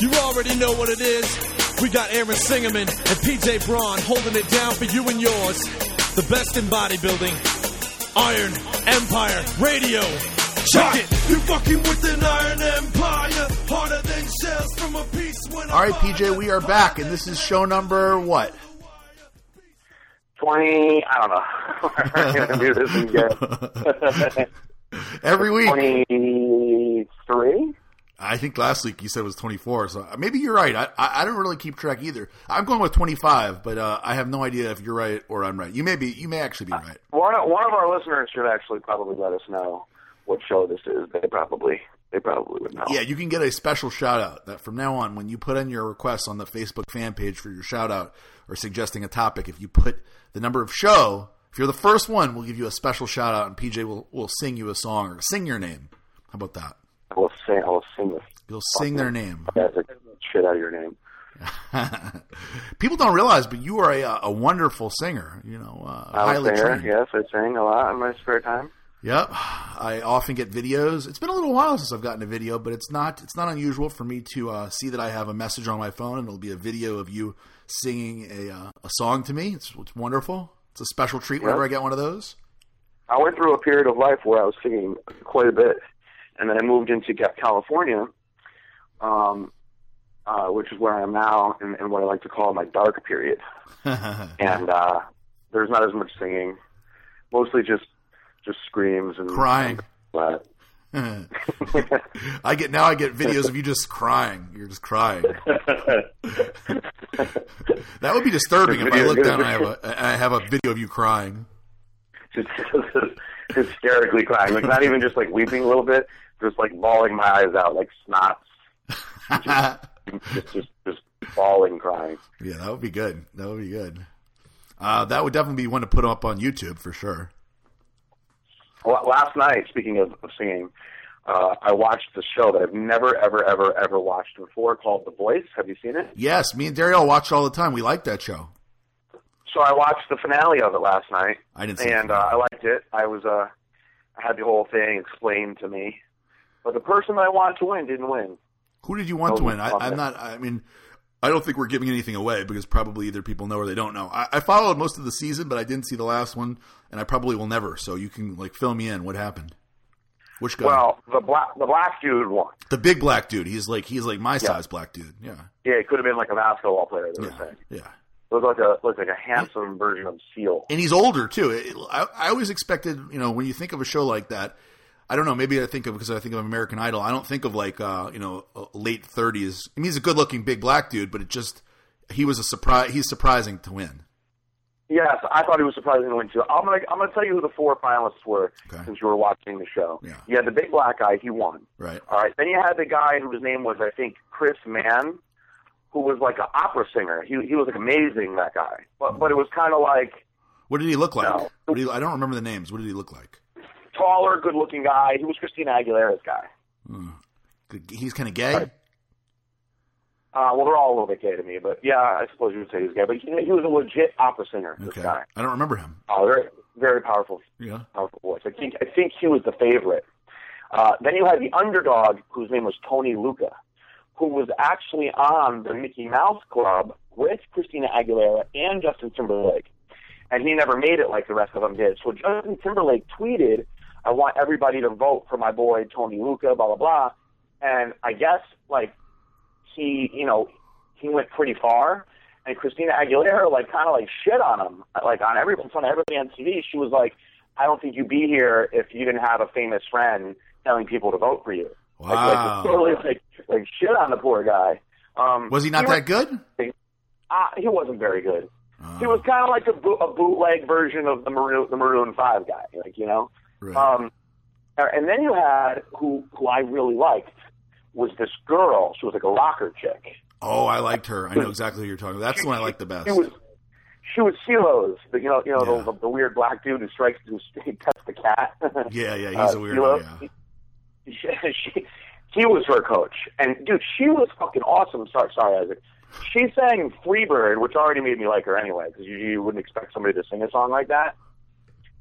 You already know what it is. We got Aaron Singerman and PJ Braun holding it down for you and yours. The best in bodybuilding. Iron Empire Radio. Check it. You fucking with an Iron Empire. Harder than shells from a piece when All right, PJ, we are back, and this is show number what? 20, I don't know. We're going to do this again. Every week. 23? I think last week you said it was 24, so maybe you're right. I, I, I don't really keep track either. I'm going with 25, but uh, I have no idea if you're right or I'm right. You may be. You may actually be right. One of, one of our listeners should actually probably let us know what show this is. They probably they probably would know. Yeah, you can get a special shout out that from now on, when you put in your requests on the Facebook fan page for your shout out or suggesting a topic, if you put the number of show, if you're the first one, we'll give you a special shout out, and PJ will will sing you a song or sing your name. How about that? I will sing. I will sing this. You'll sing their name. That's shit out of your name. People don't realize, but you are a, a wonderful singer. You know, uh, I'm a highly singer. trained. Yes, I sing a lot in my spare time. Yep. I often get videos. It's been a little while since I've gotten a video, but it's not it's not unusual for me to uh, see that I have a message on my phone and it'll be a video of you singing a uh, a song to me. It's, it's wonderful. It's a special treat whenever I get one of those. I went through a period of life where I was singing quite a bit, and then I moved into California, um, uh, which is where I am now, and, and what I like to call my dark period. and uh, there's not as much singing, mostly just just screams and Crying. But I get now I get videos of you just crying. You're just crying. That would be disturbing if I look down and I have a I have a video of you crying. just hysterically crying, like not even just like weeping a little bit, just like bawling my eyes out, like snots, just just just bawling, crying. Yeah, that would be good. That would be good. Uh, that would definitely be one to put up on YouTube for sure. Well, last night, speaking of, of singing, uh, I watched the show that I've never, ever, ever, ever watched before called The Voice. Have you seen it? Yes, me and Daryl watch it all the time. We like that show. So I watched the finale of it last night, I didn't and uh, I liked it. I was, uh, I had the whole thing explained to me, but the person that I wanted to win didn't win. Who did you want to win? I, I'm not. I mean, I don't think we're giving anything away because probably either people know or they don't know. I, I followed most of the season, but I didn't see the last one, and I probably will never. So you can like fill me in. What happened? Which guy? Well, the black, the black dude won. the big black dude. He's like he's like my size black dude. Yeah, Yeah, it could have been like a basketball player. Were yeah. Looked like a looked like a handsome version of Seal. and he's older too. It, I, I always expected, you know, when you think of a show like that, I don't know, maybe I think of because I think of American Idol. I don't think of like, uh, you know, uh, late thirties. I mean, he's a good-looking big black dude, but it just he was a surprise. He's surprising to win. Yes, I thought he was surprising to win too. I'm gonna I'm gonna tell you who the four finalists were Okay. since you were watching the show. Yeah. You had the big black guy, he won. Right. All right. Then you had the guy whose name was I think Chris Mann, who was like an opera singer. He he was like amazing that guy. But but it was kind of like What did he look like? No. He, I don't remember the names. What did he look like? Taller, good looking guy. He was Christina Aguilera's guy. He's kind of gay. Uh, well, they're all a little bit gay to me, but yeah, I suppose you would say he's gay. But he, he was a legit opera singer. This Okay, guy, I don't remember him. uh, very very powerful Yeah. powerful voice. I think I think he was the favorite. Uh, then you had the underdog, whose name was Tony Lucca, who was actually on the Mickey Mouse Club with Christina Aguilera and Justin Timberlake, and he never made it like the rest of them did. So Justin Timberlake tweeted, "I want everybody to vote for my boy Tony Lucca." Blah blah blah, and I guess like he, you know, he went pretty far. And Christina Aguilera, like, kind of like shit on him, like on every in front of everybody on TV. She was like, "I don't think you'd be here if you didn't have a famous friend telling people to vote for you." Like, Wow. like totally like like shit on the poor guy. Um, Was he not that good? uh, he wasn't very good. He was kind of like a, boot, a bootleg version of the Maroon, the Maroon Five guy, like you know. Right. Um, and then you had who who I really liked was this girl. She was like a rocker chick. oh, I liked her. I know exactly who you're talking. about. That's the one I liked the best. She was she was CeeLo's, you know you know Yeah. the, the weird black dude who strikes who he pets the cat. Yeah, yeah, he's Uh, a weird CeeLo. one. Yeah. She, she he was her coach, and dude, she was fucking awesome. Sorry, sorry, Isaac. She sang Freebird, which already made me like her anyway, because you, you wouldn't expect somebody to sing a song like that.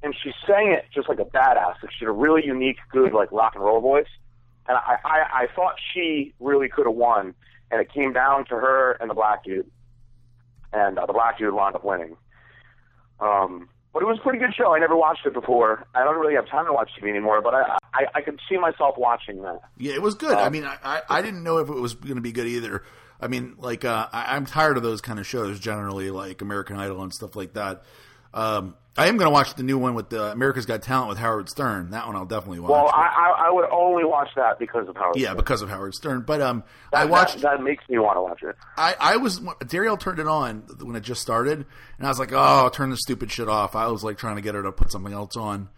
And she sang it just like a badass. Like she had a really unique, good like rock and roll voice. And I, I, I thought she really could have won and it came down to her and the black dude, and uh, the black dude wound up winning. Um, but it was a pretty good show. I never watched it before. I don't really have time to watch TV anymore, but I I, I could see myself watching that. Yeah, it was good. I mean, I, I, I didn't know if it was going to be good either. I mean, like uh, I, I'm tired of those kind of shows generally, like American Idol and stuff like that. Um, I am going to watch the new one with uh, America's Got Talent with Howard Stern. That one I'll definitely watch. Well, I, I I would only watch that because of Howard. yeah, Stern. because of Howard Stern. But um, that, I watched. that, that makes me want to watch it. I, I was Darielle turned it on when it just started, and I was like, "Oh, turn the stupid shit off." I was like trying to get her to put something else on.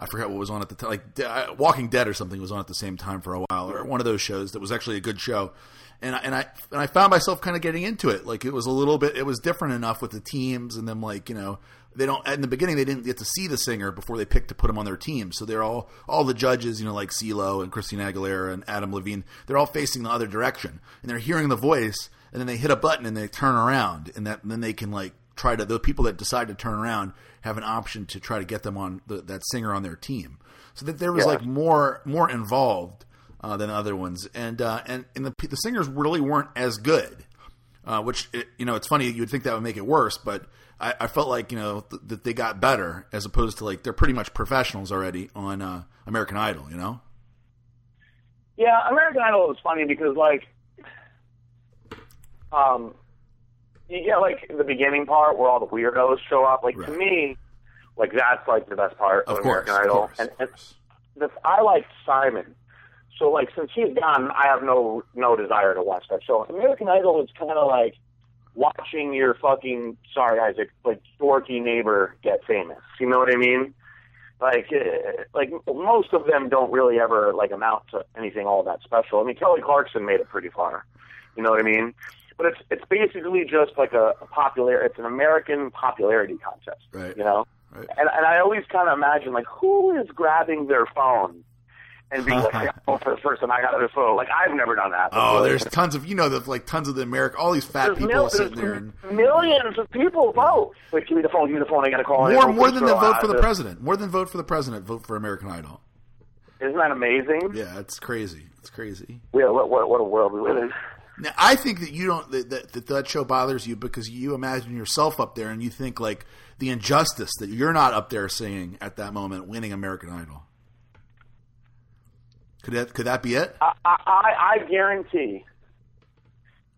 I forget what was on at the time, like Walking Dead or something was on at the same time for a while, or one of those shows that was actually a good show. And I, and I and I found myself kind of getting into it. Like it was a little bit, it was different enough with the teams, and then like you know they don't in the beginning they didn't get to see the singer before they picked to put him on their team. So they're all all the judges, you know, like CeeLo and Christina Aguilera and Adam Levine, they're all facing the other direction, and they're hearing the voice, and then they hit a button and they turn around, and that and then they can like try to the people that decide to turn around have an option to try to get them on the, that singer on their team. So that there was Yeah. like more more involved uh, than other ones, and uh, and and the the singers really weren't as good. Uh, which it, you know, it's funny. You would think that would make it worse, but I, I felt like you know th- that they got better as opposed to like they're pretty much professionals already on uh, American Idol. You know? Yeah, American Idol is funny because like, um, you get like the beginning part where all the weirdos show up. Like to me, like that's like the best part of, Of course, American of Idol. course, and, of and the, I like Simon. So like since he's gone, I have no no desire to watch that show. American Idol is kind of like watching your fucking sorry Isaac like dorky neighbor get famous. You know what I mean? Like uh, like most of them don't really ever like amount to anything all that special. I mean Kelly Clarkson made it pretty far. You know what I mean? But it's it's basically just like a, a popular. It's an American popularity contest. Right. You know. Right. And and I always kind of imagine like who is grabbing their phone and being like, "Hey, oh, for the first time I got this photo. Like I've never done that. Oh, there's tons of you know the like tons of the American all these fat There's people mil- sitting there and millions of people vote. Like, give me the phone, give me the phone. I got to call. more Oh, more than the vote for the this- president. More than vote for the president, vote for American Idol. Isn't that amazing? Yeah, it's crazy. It's crazy. Yeah. What, what what a world we live in. Now, I think that you don't that, that that that show bothers you because you imagine yourself up there and you think like the injustice that you're not up there singing at that moment, winning American Idol. Could that could that be it? I, I I guarantee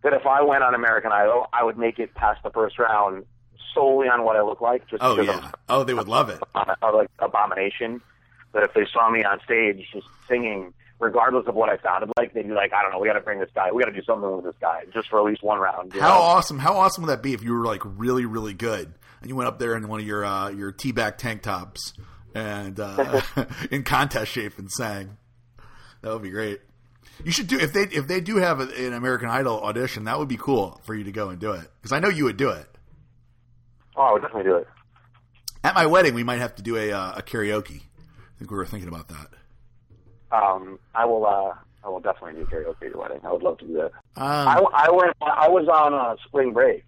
that if I went on American Idol, I would make it past the first round solely on what I look like. Just Oh yeah. Oh, they would love it. I'm like abomination. That if they saw me on stage just singing, regardless of what I sounded like, they'd be like, I don't know, we got to bring this guy, we got to do something with this guy, just for at least one round. How know? awesome! How awesome would that be if you were like really really good and you went up there in one of your uh, your T-back tank tops and uh, in contest shape and sang? That would be great. You should do if they if they do have a, an American Idol audition. That would be cool for you to go and do it because I know you would do it. Oh, I would definitely do it. At my wedding, we might have to do a, uh, a karaoke. I think we were thinking about that. Um, I will. Uh, I will definitely do karaoke at your wedding. I would love to do that. I, Um, I went. I was on uh, spring break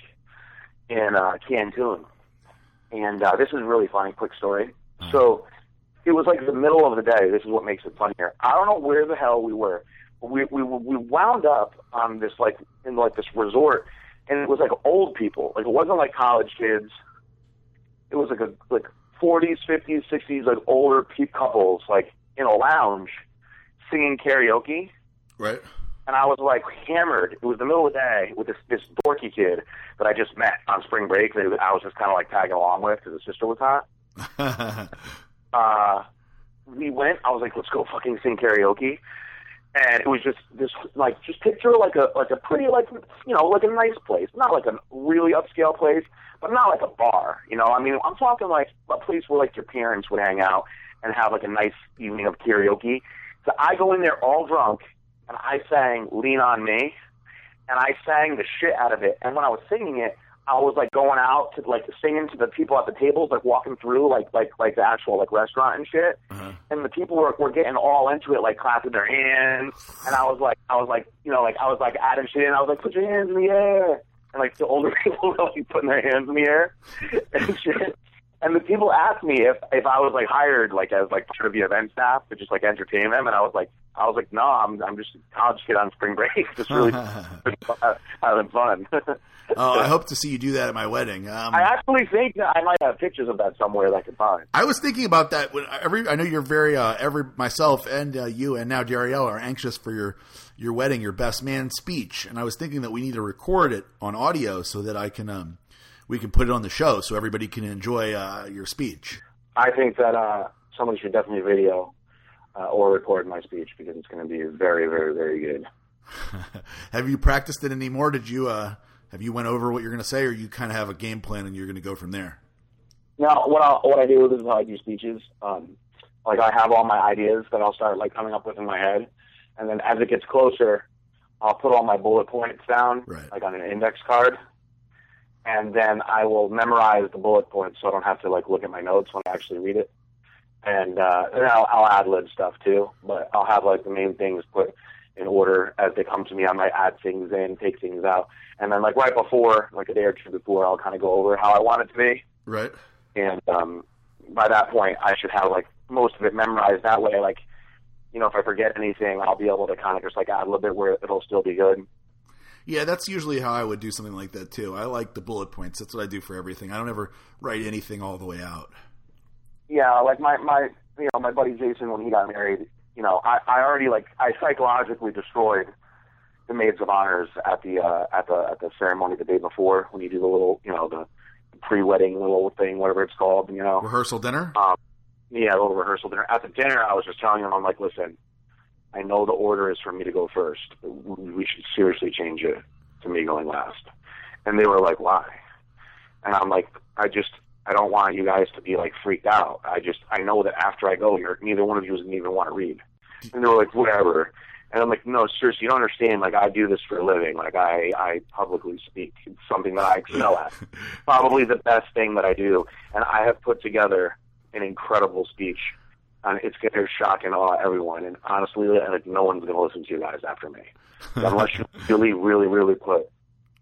in uh, Cancun, and uh, this is a really funny. Quick story. So it was like the middle of the day. This is what makes it funny here. I don't know where the hell we were. We we we wound up on this like in like this resort, and it was like old people. Like it wasn't like college kids. It was like a like forties, fifties, sixties, like older pe- couples, like in a lounge, singing karaoke right. and I was like hammered. It was the middle of the day with this this dorky kid that I just met on spring break. That I was just kind of like tagging along with because his sister was hot. Uh, we went. I was like, let's go fucking sing karaoke. And it was just this like just picture like a like a pretty like you know like a nice place, not like a really upscale place, but not like a bar. You know, I mean, I'm talking like a place where like your parents would hang out and have like a nice evening of karaoke. So I go in there all drunk and I sang "Lean on Me," and I sang the shit out of it. And when I was singing it, I was like going out to like singing to the people at the tables, like walking through like like like the actual like restaurant and shit. Uh-huh. And the people were were getting all into it, like clapping their hands. And I was like, I was like, you know, like I was like adding shit. And I was like, put your hands in the air. And like the older people were like putting their hands in the air and shit. And the people asked me if if I was like hired like as like part of the event staff to just like entertain them, and I was like, I was like, no, I'm I'm just a college kid on spring break, just really having fun. oh, I hope to see you do that at my wedding. Um, I actually think I might have pictures of that somewhere that I can find. I was thinking about that when every I know you're very uh, every myself and uh, you and now Darielle are anxious for your your wedding, your best man speech, and I was thinking that we need to record it on audio so that I can um we can put it on the show so everybody can enjoy uh, your speech. I think that uh, someone should definitely video uh, or record my speech because it's going to be very, very, very good. have you practiced it anymore? Did you uh, have you went over what you're going to say, or you kind of have a game plan and you're going to go from there? Now, what I what I do is how I do speeches. Um, like I have all my ideas that I'll start like coming up with in my head, and then as it gets closer, I'll put all my bullet points down, right. like on an index card, and then I will memorize the bullet points so I don't have to like look at my notes when I actually read it. And uh, then I'll, I'll ad lib stuff too, but I'll have like the main things put in order as they come to me. I might add things in, take things out, and then like right before, like a day or two before, I'll kind of go over how I want it to be. Right. And um, by that point, I should have like most of it memorized. That way, like you know, if I forget anything, I'll be able to kind of just like add a little bit where it'll still be good. Yeah, that's usually how I would do something like that too. I like the bullet points. That's what I do for everything. I don't ever write anything all the way out. Yeah, like my my you know my buddy Jason when he got married, you know I I already like I psychologically destroyed the maids of honors at the uh, at the at the ceremony the day before when you do the little you know the pre-wedding little thing whatever it's called you know rehearsal dinner. Um, yeah, a little rehearsal dinner. At the dinner, I was just telling him I'm like, listen, I know the order is for me to go first. We should seriously change it to me going last. And they were like, why? And I'm like, I just, I don't want you guys to be like freaked out. I just, I know that after I go here, neither one of you is going to even want to read. And they were like, whatever. And I'm like, no, seriously, you don't understand. Like, I do this for a living. Like, I, I publicly speak. It's something that I excel at. Probably the best thing that I do. And I have put together an incredible speech and it's going to shock and awe everyone. And honestly, like no one's going to listen to you guys after me, unless you really, really, really put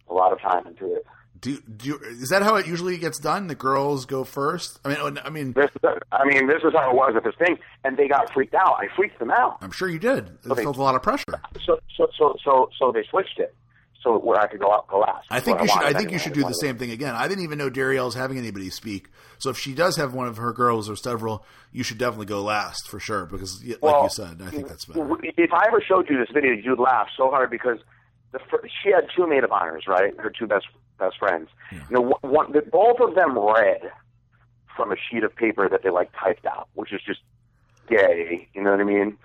a lot of time into it. Do, do is that how it usually gets done? The girls go first. I mean, oh, I mean, this, I mean, this is how it was at this thing, and they got freaked out. I freaked them out. I'm sure you did. It so felt a lot of pressure. So, so, so, so, so they switched it so where I could go out go last. I think you should. I think you should do the same thing again. I didn't even know Darielle's having anybody speak. So if she does have one of her girls or several, you should definitely go last for sure because, like well, you said, I think that's better. If I ever showed you this video, you'd laugh so hard because the she had two maid of honors, right? Her two best best friends. Yeah. You know, one, one, both of them read from a sheet of paper that they like typed out, which is just gay. You know what I mean?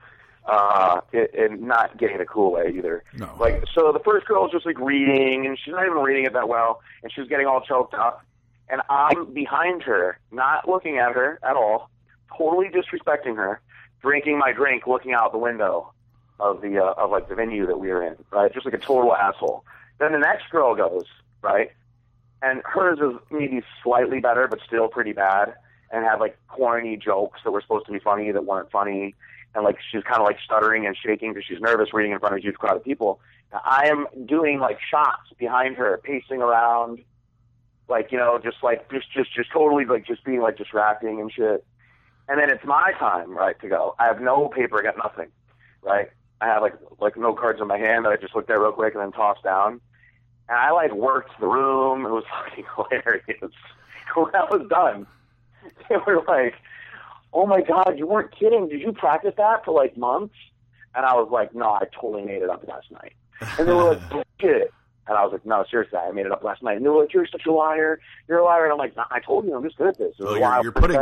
Uh, and not getting the cool way either. No. Like, so the first girl is just like reading, and she's not even reading it that well, and she's getting all choked up. And I'm behind her, not looking at her at all, totally disrespecting her, drinking my drink, looking out the window of the uh, of like the venue that we were in, right? Just like a total asshole. Then the next girl goes, right? And hers is maybe slightly better, but still pretty bad, and had like corny jokes that were supposed to be funny that weren't funny and like she's kind of like stuttering and shaking because she's nervous reading in front of a huge crowd of people. I am doing like shots behind her, pacing around, like you know, just like just just just totally like just being like distracting and shit. And then it's my time, right, to go. I have no paper, I got nothing, right? I have like like no cards in my hand that I just looked at real quick and then tossed down. And I like worked the room. It was fucking hilarious. when I was done, they were like, oh my God, you weren't kidding. Did you practice that for like months? And I was like, no, I totally made it up last night. And they were like, bullshit. And I was like, no, seriously, I made it up last night. And they were like, you're such a liar. You're a liar. And I'm like, I told you I'm just good at this. Well, you're, you're putting,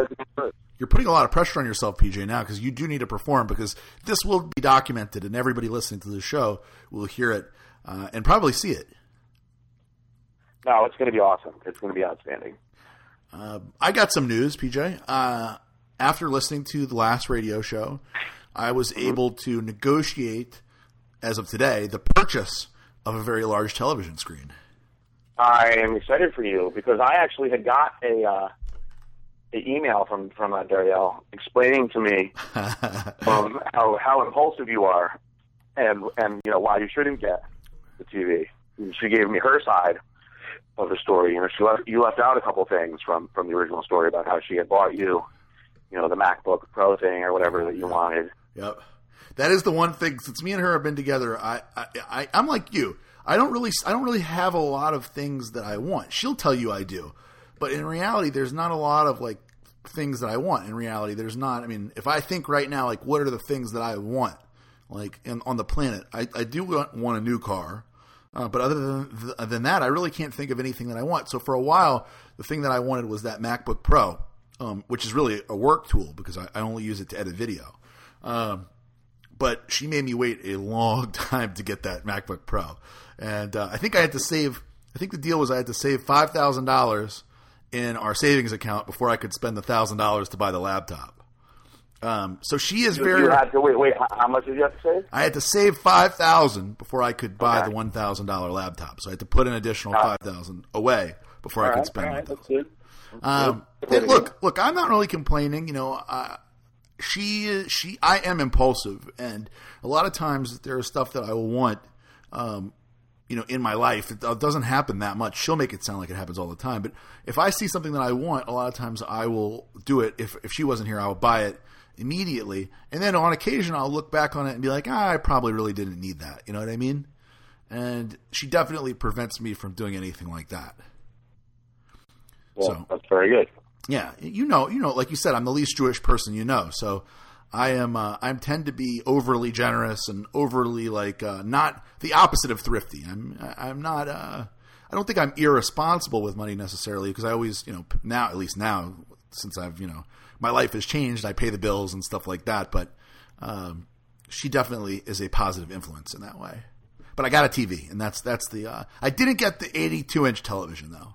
you're putting a lot of pressure on yourself, PJ, now because you do need to perform because this will be documented and everybody listening to the show will hear it uh, and probably see it. No, it's going to be awesome. It's going to be outstanding. Uh, I got some news, PJ. Uh, after listening to the last radio show, I was able to negotiate, as of today, the purchase of a very large television screen. I am excited for you because I actually had got a uh, an email from from uh, Darielle explaining to me um, how how impulsive you are, and and you know why you shouldn't get the TV. She gave me her side, of the story. You know, she left, you left out a couple things from from the original story about how she had bought you, you know, the MacBook Pro thing or whatever that you wanted. Yep. That is the one thing. Since me and her have been together, I, I, I I'm like you. I don't really, I don't really have a lot of things that I want. She'll tell you I do, but in reality, there's not a lot of like things that I want. In reality, there's not. I mean, if I think right now, like, what are the things that I want, like, in, on the planet? I, I do want, want a new car, uh, but other than than that, I really can't think of anything that I want. So for a while, the thing that I wanted was that MacBook Pro, um, which is really a work tool because I, I only use it to edit video. Um, but she made me wait a long time to get that MacBook Pro, and uh, I think I had to save. I think the deal was I had to save five thousand dollars in our savings account before I could spend the thousand dollars to buy the laptop. Um, so she is You, very. you had to wait. Wait, how, much did you have to save? I had to save five thousand before I could buy Okay. the one thousand dollar laptop. So I had to put an additional Ah. five thousand away before I could All right, spend all right, that's good. Um, look, look, I'm not really complaining. You know, uh, she, she, I am impulsive, and a lot of times there is stuff that I will want. Um, you know, in my life, it doesn't happen that much. She'll make it sound like it happens all the time, but if I see something that I want, a lot of times I will do it. If if she wasn't here, I will buy it immediately, and then on occasion I'll look back on it and be like, ah, I probably really didn't need that. You know what I mean? And she definitely prevents me from doing anything like that. Well, So- that's very good. Yeah, you know, you know, like you said, I'm the least Jewish person you know, so I am. Uh, I tend to be overly generous and overly like uh, not the opposite of thrifty. I'm. I'm not. Uh, I don't think I'm irresponsible with money necessarily because I always, you know, now at least now since I've, you know, my life has changed. I pay the bills and stuff like that, but um, she definitely is a positive influence in that way. But I got a TV, and that's that's the. Uh, I didn't get the 82 inch television though.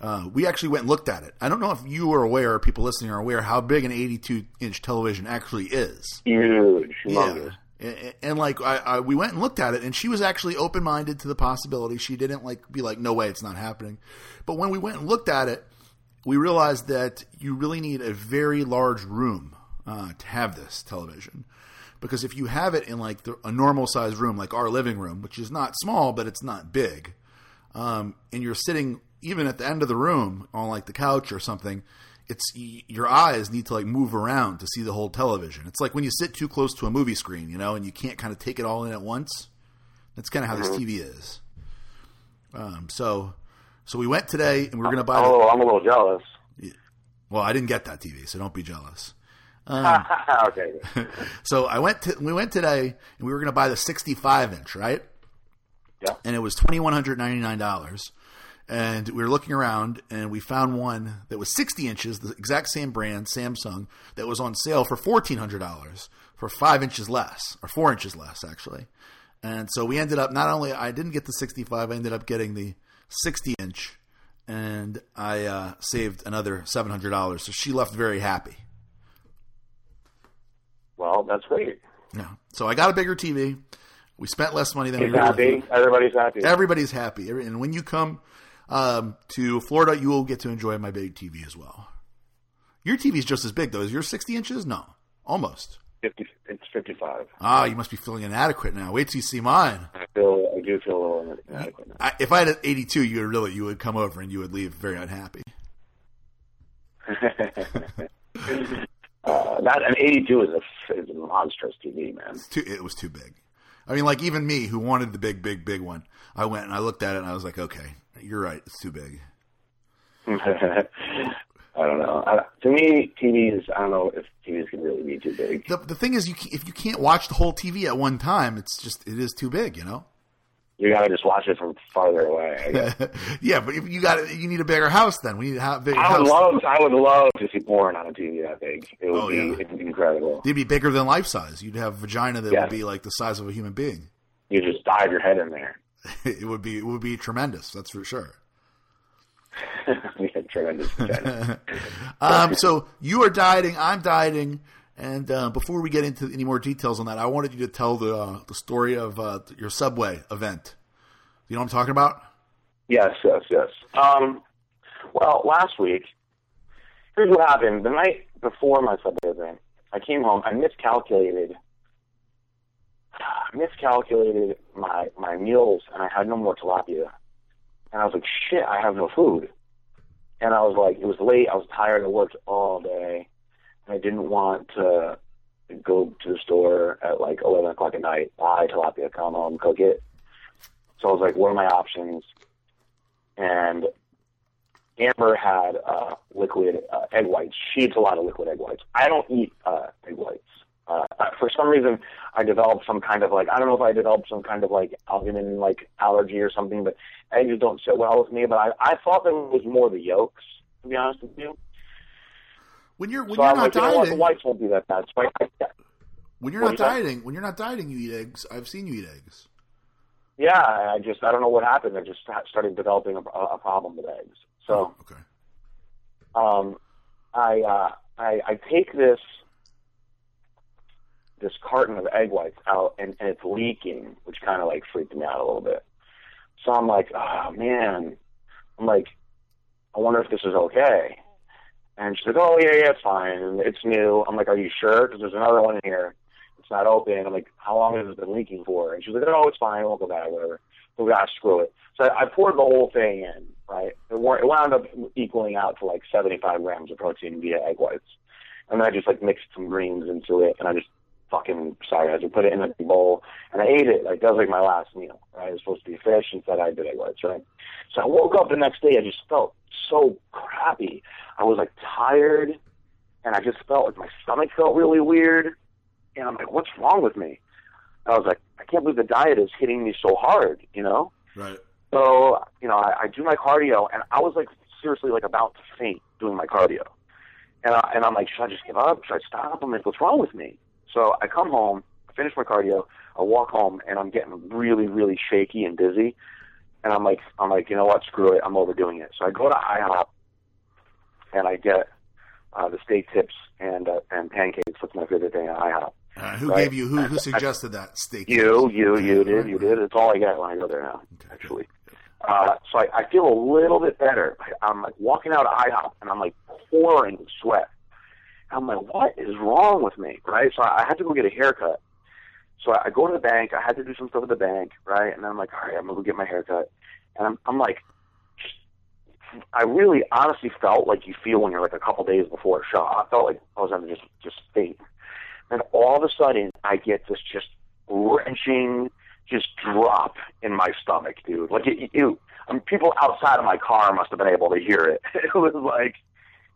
Uh, we actually went and looked at it. I don't know if you are aware, or people listening are aware, how big an 82 inch television actually is. Huge, humongous. Yeah. And, and like I, I, we went and looked at it, and she was actually open minded to the possibility. She didn't like be like, "No way, it's not happening." But when we went and looked at it, we realized that you really need a very large room uh, to have this television. Because if you have it in like the, a normal sized room, like our living room, which is not small but it's not big, um, and you're sitting even at the end of the room on like the couch or something, it's your eyes need to like move around to see the whole television. It's like when you sit too close to a movie screen, you know, and you can't kind of take it all in at once. That's kind of how this TV is. Um, so, so we went today and we were going to buy. The, little, I'm a little jealous. well, I didn't get that TV, so don't be jealous. okay. So I went to we went today and we were going to buy the 65 inch, right? Yeah. and it was twenty one hundred ninety nine dollars. And we were looking around, and we found one that was sixty inches, the exact same brand, Samsung, that was on sale for fourteen hundred dollars for five inches less, or four inches less, actually. And so we ended up not only I didn't get the sixty five, I ended up getting the sixty inch, and I uh, saved another seven hundred dollars. So she left very happy. Well, that's great. Yeah. So I got a bigger TV. We spent less money than He's we happy. Everybody's happy. Everybody's happy. And when you come um, to Florida, you will get to enjoy my big TV as well. Your TV is just as big, though. Is yours 60 inches? No. Almost. 50, it's 55. Ah, you must be feeling inadequate now. Wait till you see mine. I feel, I do feel a little inadequate now. I, if I had an 82, you would really, you would come over and you would leave very unhappy. uh, that an 82 is a, is a monstrous TV, man. Too, it was too big. I mean, like even me, who wanted the big, big, big one, I went and I looked at it and I was like, okay, you're right. It's too big. I don't know. I, to me, TVs. I don't know if TVs can really be too big. The, the thing is, you if you can't watch the whole TV at one time, it's just it is too big, you know. You gotta just watch it from farther away. Yeah, but if you got you need a bigger house. Then we need a ha- bigger I would house. love. I would love to see porn on a TV that big. It would Oh, be yeah. it'd be incredible. They'd be bigger than life size. You'd have vagina that Yeah. would be like the size of a human being. You just dive your head in there. it would be it would be tremendous. That's for sure. You had tremendous vagina. Um, so you are dieting. I'm dieting. And uh, before we get into any more details on that, I wanted you to tell the uh, the story of uh, your Subway event. You know what I'm talking about? Yes, yes, yes. Um, well, last week, here's what happened. The night before my Subway event, I came home. I miscalculated. Miscalculated my my meals, and I had no more tilapia. And I was like, shit, I have no food. And I was like, it was late. I was tired. I worked all day. And I didn't want to go to the store at like 11 o'clock at night, buy tilapia, come home, cook it. So I was like, what are my options? And Amber had uh, liquid uh, egg whites. She eats a lot of liquid egg whites. I don't eat uh, egg whites. Uh, for some reason, I developed some kind of like I don't know if I developed some kind of like albumin like allergy or something, but eggs don't sit well with me. But I I thought that it was more the yolks, to be honest with you. When you're when so you're I'm not like, you know what, the whites won't be that bad. So I, when you're What not that? dieting, when you're not dieting, you eat eggs. I've seen you eat eggs. yeah, I just I don't know what happened. I just started developing a, a problem with eggs. So okay. um, I, uh, I I take this this carton of egg whites out and, and it's leaking, which kind of like freaked me out a little bit. So I'm like, oh man, I'm like, I wonder if this is okay. And she's like, oh yeah, yeah, it's fine, it's new. I'm like, are you sure? Because there's another one in here. It's not open. I'm like, how long has it been leaking for? And she's like, oh, it's fine. It won't go bad, whatever. So we gotta screw it. So I, poured the whole thing in, right? It wound up equaling out to like 75 grams of protein via egg whites. And then I just like mixed some greens into it, and I just fucking sorry, I just put it in a bowl, and I ate it. Like that was like my last meal. Right? It was supposed to be fish, instead I did egg whites, right? So I woke up the next day, I just felt so crappy. I was like tired, and I just felt like my stomach felt really weird, and I'm like, what's wrong with me? I was like, I can't believe the diet is hitting me so hard, you know? Right. So, you know, I, I do my cardio, and I was like seriously like about to faint doing my cardio. And, I, and I'm like, should I just give up? Should I stop? I'm like, what's wrong with me? So I come home, I finish my cardio, I walk home, and I'm getting really, really shaky and dizzy. And I'm like, I'm like, you know what? Screw it. I'm overdoing it. So I go to IHOP, and I get uh, the steak tips and uh, and pancakes. What's my favorite thing at IHOP? Uh, who Right. gave you who who suggested that steak? You, you, you did, you did. It's all I get when I go there now, Okay. actually. Uh, so I, I feel a little bit better. I'm like walking out of IHOP and I'm like pouring sweat. I'm like, what is wrong with me, right? So I I had to go get a haircut. So I go to the bank. I had to do some stuff at the bank, right? And then I'm like, all right, I'm gonna go get my haircut. And I'm, I'm like, I really honestly felt like you feel when you're like a couple days before a show. I felt like I was gonna just just faint. And all of a sudden, I get this just wrenching, just drop in my stomach, dude. Like it, you, I mean, people outside of my car must have been able to hear it. It was like,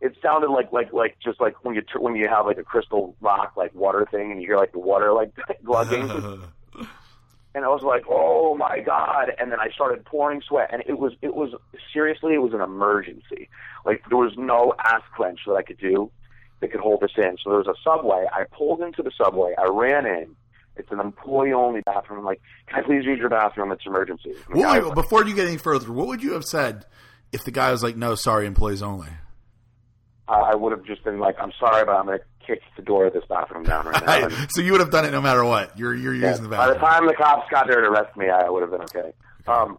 it sounded like like like just like when you when you have like a crystal rock like water thing and you hear like the water like glugging. and I was like, "Oh my god!" And then I started pouring sweat, and it was it was seriously it was an emergency. Like there was no ass clench that I could do that could hold this in. So there was a subway. I pulled into the subway. I ran in. It's an employee only bathroom. I'm like, "Can I please use your bathroom? It's emergency." And the guy What was would, before you get any further, what would you have said if the guy was like, "No, sorry, employees only"? I I would have just been like, "I'm sorry, but I'm going to kick the door of this bathroom down right now." And- so you would have done it no matter what. You're you're Yeah. using the bathroom. By the time the cops got there to arrest me, I would have been okay. Um,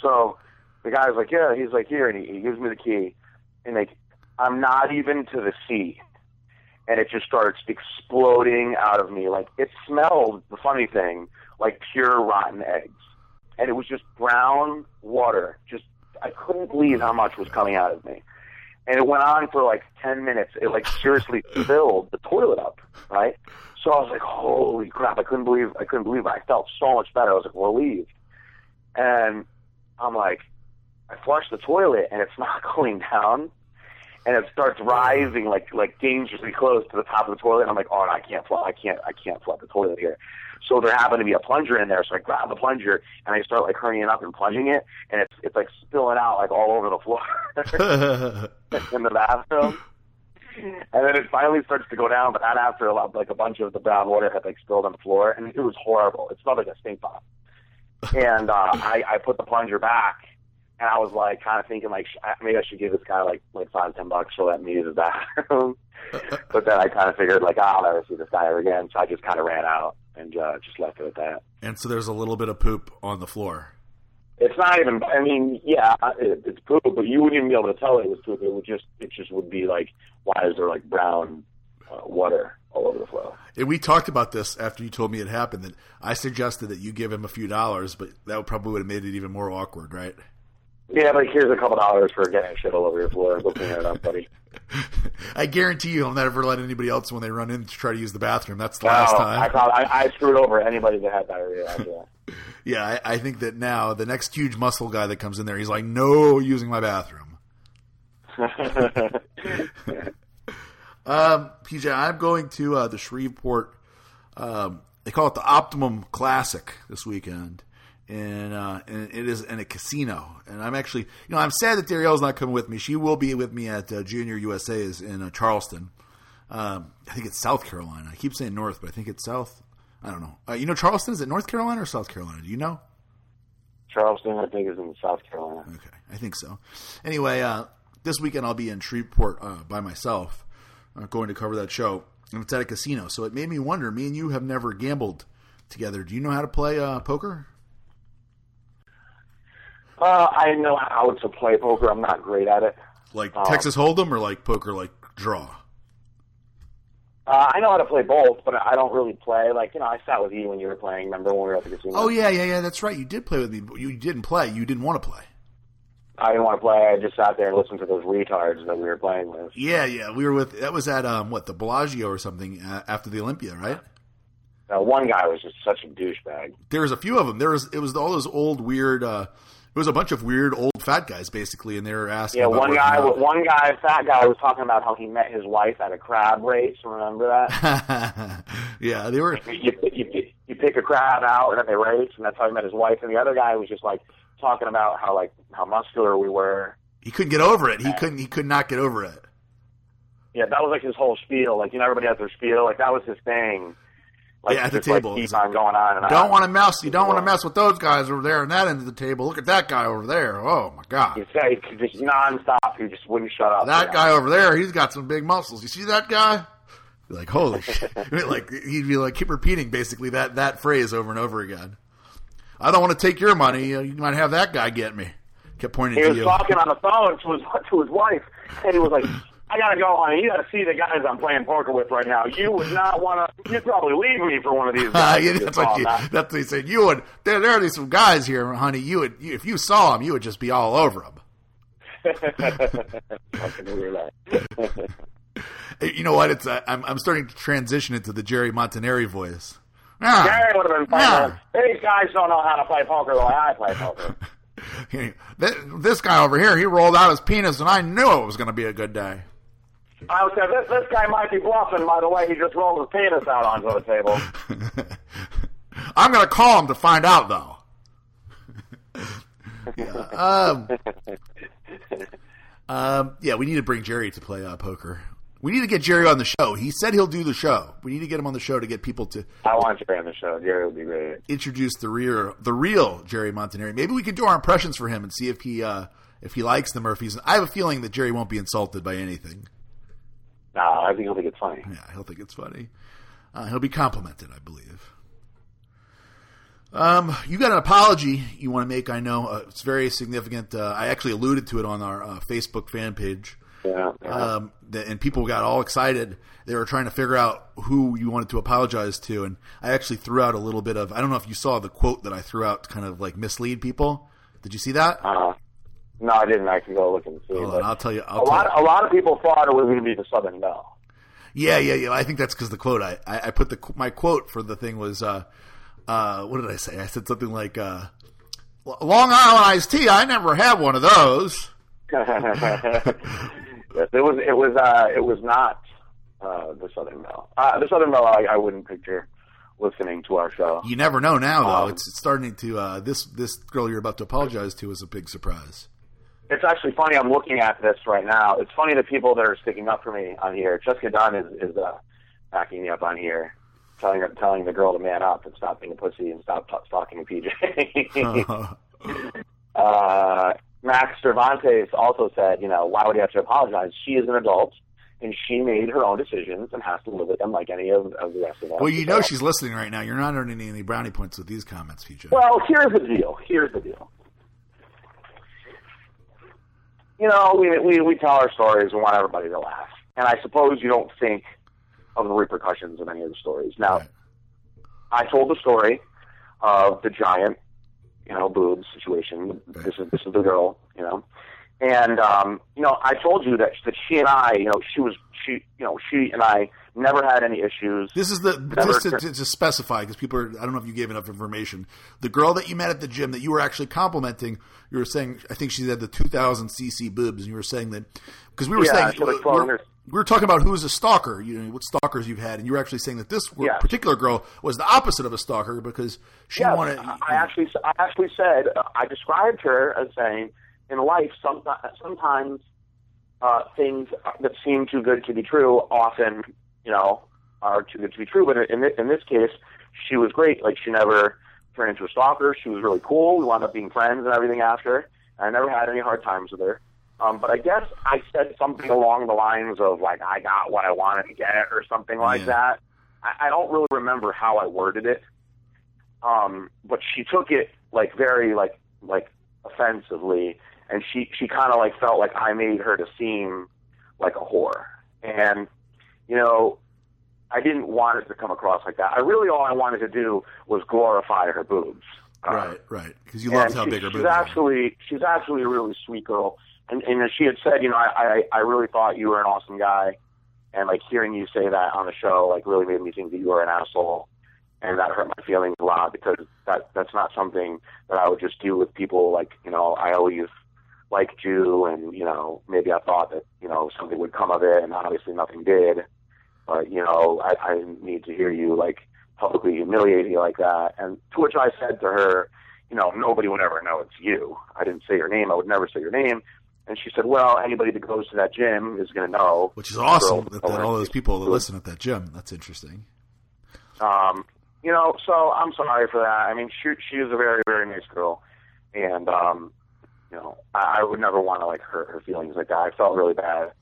so the guy's like, yeah, he's like, here, and he, he gives me the key, and like, I'm not even to the sea, and it just starts exploding out of me. Like it smelled. The funny thing, like pure rotten eggs, and it was just brown water. Just I couldn't believe how much was coming out of me. And it went on for like ten minutes. It like seriously filled the toilet up, right? So I was like, "Holy crap!" I couldn't believe I couldn't believe it. I felt so much better. I was like relieved, and I'm like, I flushed the toilet and it's not going down, and it starts rising like like dangerously close to the top of the toilet. And I'm like, "Oh, no, I can't flood! I can't! I can't flood the toilet here." So there happened to be a plunger in there, so I grab the plunger and I start like hurrying up and plunging it, and it's it's like spilling out like all over the floor in the bathroom. And then it finally starts to go down, but not after a lot, like a bunch of the brown water had like spilled on the floor, and it was horrible. It smelled like a stink bomb. And uh, I, I put the plunger back, and I was like, kind of thinking like maybe I should give this guy like like five ten bucks for letting me use his bathroom. but then I kind of figured like oh, I'll never see this guy ever again, so I just kind of ran out and uh, just left it at that. and so there's a little bit of poop on the floor. It's not even. I mean, yeah, it, it's poop, but you wouldn't even be able to tell it was poop. It would just. It just would be like, why is there like brown uh, water all over the floor? And we talked about this after you told me it happened. That I suggested that you give him a few dollars, but that would probably would have made it even more awkward, right? Yeah, like here's a couple dollars for getting shit all over your floor. Go clean it up, buddy. I guarantee you, I'll never let anybody else when they run in to try to use the bathroom. That's the last time. I, thought, I, I screwed over anybody that had diarrhea after that. Yeah, I, I think that now the next huge muscle guy that comes in there, he's like, no using my bathroom. Um, PJ, I'm going to uh, the Shreveport. Um, they call it the Optimum Classic this weekend, and uh, and it is in a casino. And I'm actually, you know, I'm sad that Darielle's not coming with me. She will be with me at uh, Junior USA's in uh, Charleston. Um, I think it's South Carolina. I keep saying North, but I think it's South. I don't know. Uh, you know, Charleston is it North Carolina or South Carolina? Do you know? Charleston, I think, is in South Carolina. Okay, I think so. Anyway, uh, this weekend I'll be in Shreveport uh, by myself, uh, going to cover that show, and it's at a casino. So it made me wonder. Me and you have never gambled together. Do you know how to play uh, poker? Uh, I know how to play poker. I'm not great at it. Like Oh. Texas Hold'em or like poker, like draw? Uh, I know how to play both, but I don't really play. Like, you know, I sat with you when you were playing. Remember when we were at the casino? Oh yeah, yeah, yeah. That's right. You did play with me. but You didn't play. You didn't want to play. I didn't want to play. I just sat there and listened to those retards that we were playing with. Yeah, yeah. We were with. That was at um what the Bellagio or something uh, after the Olympia, right? Uh, one guy was just such a douchebag. There was a few of them. There was it was all those old weird. uh It was a bunch of weird old fat guys basically, and they were asking. Yeah, about one guy, out. one guy, fat guy, was talking about how he met his wife at a crab race. Remember that? yeah, they were. you, you, you pick a crab out and then they race, and that's how he met his wife. And the other guy was just like talking about how like how muscular we were. He couldn't get over it. He couldn't. He could not get over it. Yeah, that was like his whole spiel. Like you know, everybody has their spiel. Like that was his thing. Like, Yeah, at the just, like, table. keep on going on and Don't on. want to mess. You don't want to mess with those guys over there on that end of the table. Look at that guy over there. Oh my god. He could just nonstop. He just wouldn't shut up. That guy over there, he's got some big muscles. You see that guy? Be like, holy shit. Like he'd be like keep repeating basically that that phrase over and over again. I don't want to take your money. You might have that guy get me. Kept pointing He was you. talking on the phone to his to his wife, and he was like, "I gotta go, honey. You gotta see the guys I'm playing poker with right now. You would not want to. You'd probably leave me for one of these guys." yeah, that's what you, that. that's what he said. You would there, there are these some guys here, honey. You would you, if you saw them, you would just be all over them. Fucking hear that. You know what? It's uh, I'm I'm starting to transition into the Jerry Montanari voice. Ah, Gary would have been playing. Yeah. These guys don't know how to play poker the way I play poker. This guy over here, he rolled out his penis, and I knew it was going to be a good day. I would say this this guy might be bluffing by the way he just rolled his penis out onto the table. I'm going to call him to find out, though. yeah, um, um, yeah, we need to bring Jerry to play uh, poker. We need to get Jerry on the show. He said he'll do the show. We need to get him on the show to get people to I want Jerry on the show. Jerry would be great. introduce the real, the real Jerry Montanari. Maybe we could do our impressions for him and see if he uh, if he likes them or if he's. I have a feeling that Jerry won't be insulted by anything. No, I think he'll think it's funny. Yeah, he'll think it's funny. Uh, he'll be complimented, I believe. Um, you got an apology you want to make? I know uh, it's very significant. Uh, I actually alluded to it on our uh, Facebook fan page, Yeah. yeah. um, that, and people got all excited. They were trying to figure out who you wanted to apologize to, and I actually threw out a little bit of. I don't know if you saw the quote that I threw out to kind of like mislead people. Did you see that? Uh, no, I didn't. I can go look and see. Hold on, I'll tell you. I'll a tell lot, you. a lot of people thought it was going to be the Southern Belle. Yeah, yeah, yeah. I think that's because the quote I, I, I put the my quote for the thing was uh, uh, what did I say? I said something like uh, Long Island iced tea. I never had one of those. yes, it was. It was. Uh, it was not uh, the Southern Belle. Uh, the Southern Belle, I, I wouldn't picture listening to our show. You never know now though. Um, it's, it's starting to uh, this this girl you're about to apologize to is a big surprise. It's actually funny. I'm looking at this right now. It's funny the people that are sticking up for me on here. Jessica Dunn is is uh, backing me up on here, telling her, telling the girl to man up and stop being a pussy and stop t- stalking PJ. uh, Max Cervantes also said, you know, why would you have to apologize? She is an adult, and she made her own decisions and has to live with them like any of, of the rest of us. well, you know she's listening right now. You're not earning any brownie points with these comments, PJ. Well, here's the deal. Here's the deal. You know, we, we, we tell our stories and want everybody to laugh. And I suppose you don't think of the repercussions of any of the stories. Now, Right. I told the story of the giant you know, boobs situation. This is this is the girl, you know. And um, you know, I told you that that she and I, you know, she was she, you know, she and I never had any issues. This is the just to, to, to specify because people are. I don't know if you gave enough information. The girl that you met at the gym that you were actually complimenting, you were saying, I think she had the 2,000 cc boobs, and you were saying that because we were Yeah, saying she was we're- we were talking about who's a stalker, you know, what stalkers you've had, and you were actually saying that this Yeah. particular girl was the opposite of a stalker because she Yes, wanted. I I actually, I actually said, uh, I described her as saying, in life, some, sometimes uh, things that seem too good to be true often, you know, are too good to be true. But in this, in this case, she was great. Like she never turned into a stalker. She was really cool. We wound up being friends and everything after. I never had any hard times with her. Um, but I guess I said something along the lines of like I got what I wanted to get or something like Yeah. that. I, I don't really remember how I worded it. Um, but she took it like very like like offensively, and she she kind of like felt like I made her to seem like a whore, and you know. I didn't want it to come across like that. I really all I wanted to do was glorify her boobs. Uh, right, right, because you loved how she- big her she's boobs were. actually she's actually a really sweet girl. And and she had said, you know, I, I I really thought you were an awesome guy, and like hearing you say that on the show like really made me think that you were an asshole, and that hurt my feelings a lot because that that's not something that I would just do with people. Like you know, I always liked you, and you know, maybe I thought that you know something would come of it, and obviously nothing did. But you know, I, I didn't need to hear you like publicly humiliate you like that. And to which I said to her, you know, nobody would ever know it's you. I didn't say your name. I would never say your name. And she said, well, anybody that goes to that gym is going to know. Which is awesome that, that all those people that listen at that gym. That's interesting. Um, you know, so I'm sorry for that. I mean, she she is a very very nice girl, and um, you know, I, I would never want to like hurt her feelings like that. I felt really bad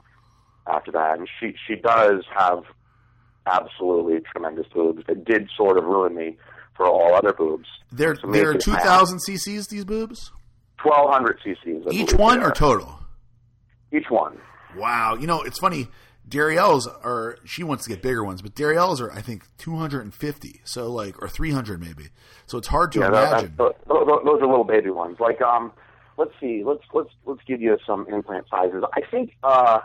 after that, and she she does have absolutely tremendous boobs that did sort of ruin me for all other boobs. They're So they're two thousand cc's. These boobs, Twelve hundred cc's. I each one or total. Each one. Wow, you know it's funny. Darielle's are she wants to get bigger ones, but Darielle's are I think two hundred and fifty. So like or three hundred maybe. So it's hard to Yeah, that, imagine. that, those, those are little baby ones. Like, um, let's see, let's let's let's give you some implant sizes. I think uh,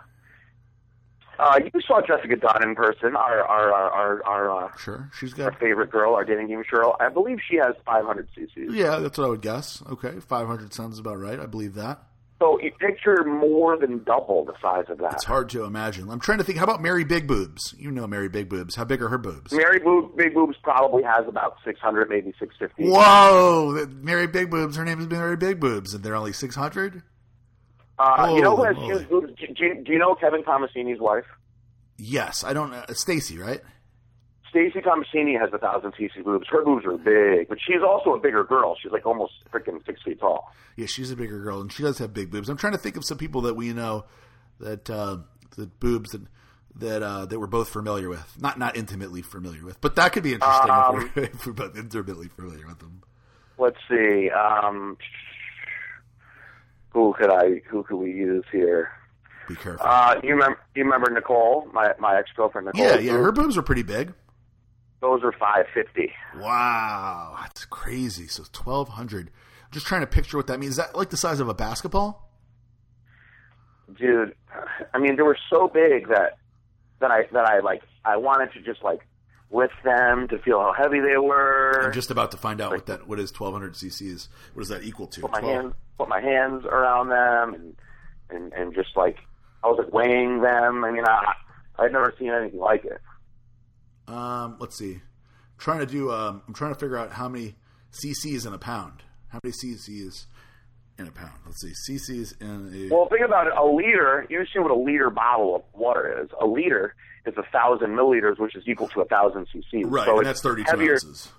uh, you saw Jessica Dunn in person, our our our our, our uh, sure, she's got our favorite girl, our dating game girl. I believe she has 500 cc's. Yeah, that's what I would guess. Okay, 500 sounds about right. I believe that. So you picture more than double the size of that. It's hard to imagine. I'm trying to think. How about Mary Big Boobs? You know Mary Big Boobs. How big are her boobs? Mary Boob Big Boobs probably has about 600, maybe 650. Whoa, Mary Big Boobs. Her name is Mary Big Boobs, and they're only 600. Uh, you know who has oh, huge boobs? Do, do, do, you know Kevin Tomasini's wife? Yes, I don't. Uh, Stacy, right? Stacy Tomasini has a thousand cc boobs. Her boobs are big, but she's also a bigger girl. She's like almost freaking six feet tall. Yeah, she's a bigger girl, and she does have big boobs. I'm trying to think of some people that we know that uh, that boobs that that uh, that we're both familiar with, not not intimately familiar with, but that could be interesting um, if, we're, if, we're, both intimately familiar with them. Let's see. Um, who could I? Who could we use here? Be careful. Uh, you remember? You remember Nicole, my my ex girlfriend Nicole? yeah, yeah, her boobs are pretty big. Those are five fifty. Wow, that's crazy. So twelve hundred. Just trying to picture what that means. Is that like the size of a basketball? dude. I mean, they were so big that that I that I like I wanted to just like lift them to feel how heavy they were. I'm just about to find out what that what is 1200 cc's. What does that equal to? put my 12 hands put my hands around them and and and just like I was like weighing them. I mean, I I'd never seen anything like it. Um, let's see. I'm trying to do. Um, I'm trying to figure out how many cc's in a pound. How many cc's in a pound? Let's see. cc's in a. Well, think about it. A liter. You understand what a liter bottle of water is? A liter is a thousand milliliters, which is equal to a thousand cc. right, So and that's 32 heavier, ounces.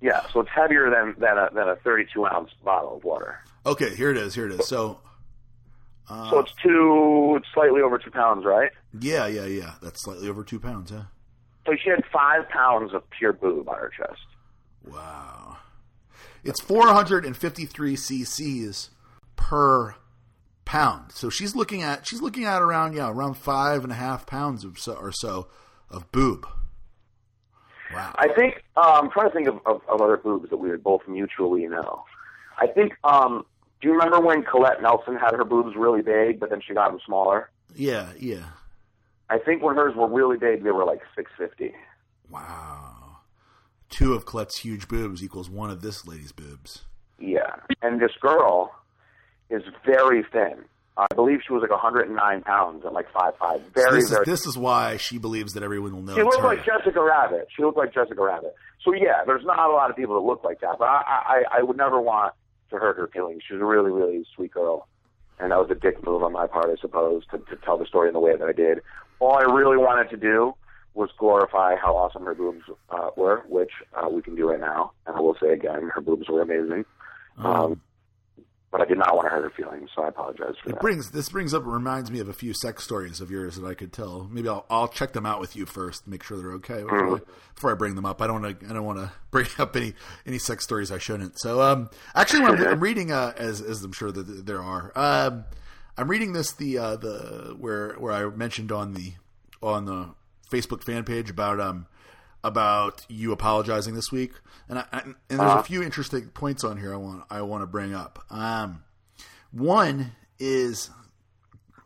Yeah, so it's heavier than than a than a thirty-two ounce bottle of water. Okay, here it is. Here it is. So. Uh, So it's two, it's slightly over two pounds, right? yeah, yeah, yeah. That's slightly over two pounds. Huh? So she had five pounds of pure boob on her chest. Wow. It's 453 cc's per pound. So she's looking at she's looking at around yeah around five and a half pounds of so, or so of boob. Wow. I think um, I'm trying to think of, of, of other boobs that we would both mutually know. I think. Um, do you remember when Colette Nelson had her boobs really big, but then she got them smaller? Yeah, yeah. I think when hers were really big, they were like six fifty. Wow. Two of Colette's huge boobs equals one of this lady's boobs. Yeah, and this girl is very thin. I believe she was like 109 pounds at like five five. Very, So this, very. is, this is why she believes that everyone will know she looked her. like Jessica Rabbit. She looked like Jessica Rabbit. So yeah, there's not a lot of people that look like that. But I, I, I would never want to hurt her feelings. She's a really, really sweet girl, and that was a dick move on my part, I suppose, to, to tell the story in the way that I did. All I really wanted to do was glorify how awesome her boobs uh, were, which uh, we can do right now. And I will say again, her boobs were amazing. Um, but I did not want to hurt her feelings, so I apologize for It that. brings this brings up reminds me of a few sex stories of yours that I could tell. Maybe I'll I'll check them out with you first, make sure they're okay before, I, before I bring them up. I don't want to I don't want to bring up any any sex stories I shouldn't. So um, actually, when I'm, I'm reading uh, as as I'm sure that there are, um, I'm reading this the uh, the where where I mentioned on the on the Facebook fan page about um about you apologizing this week, and I, and there's a few interesting points on here I want I want to bring up. Um, one is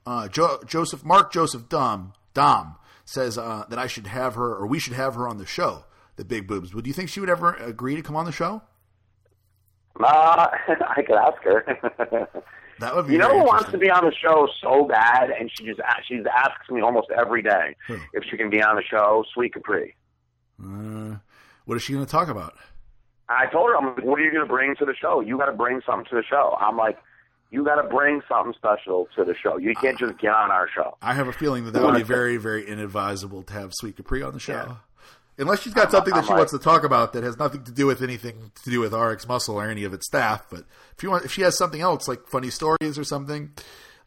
uh, jo- Joseph Mark Joseph Dom Dom says uh, that I should have her or we should have her on the show. The big boobs. Would you think she would ever agree to come on the show? Uh, I could ask her. That would be. You know who wants to be on the show so bad, and she just she asks me almost every day Who? if she can be on the show. Sweet Capri. Uh, what is she going to talk about? I told her, I'm like, what are you going to bring to the show? You got to bring something to the show. I'm like, you got to bring something special to the show. You can't just get on our show. I have a feeling that that would be very, very inadvisable to have Sweet Capri on the show. Unless she's got something that I'm she like- wants to talk about that has nothing to do with anything to do with RX Muscle or any of its staff. But if you want, if she has something else like funny stories or something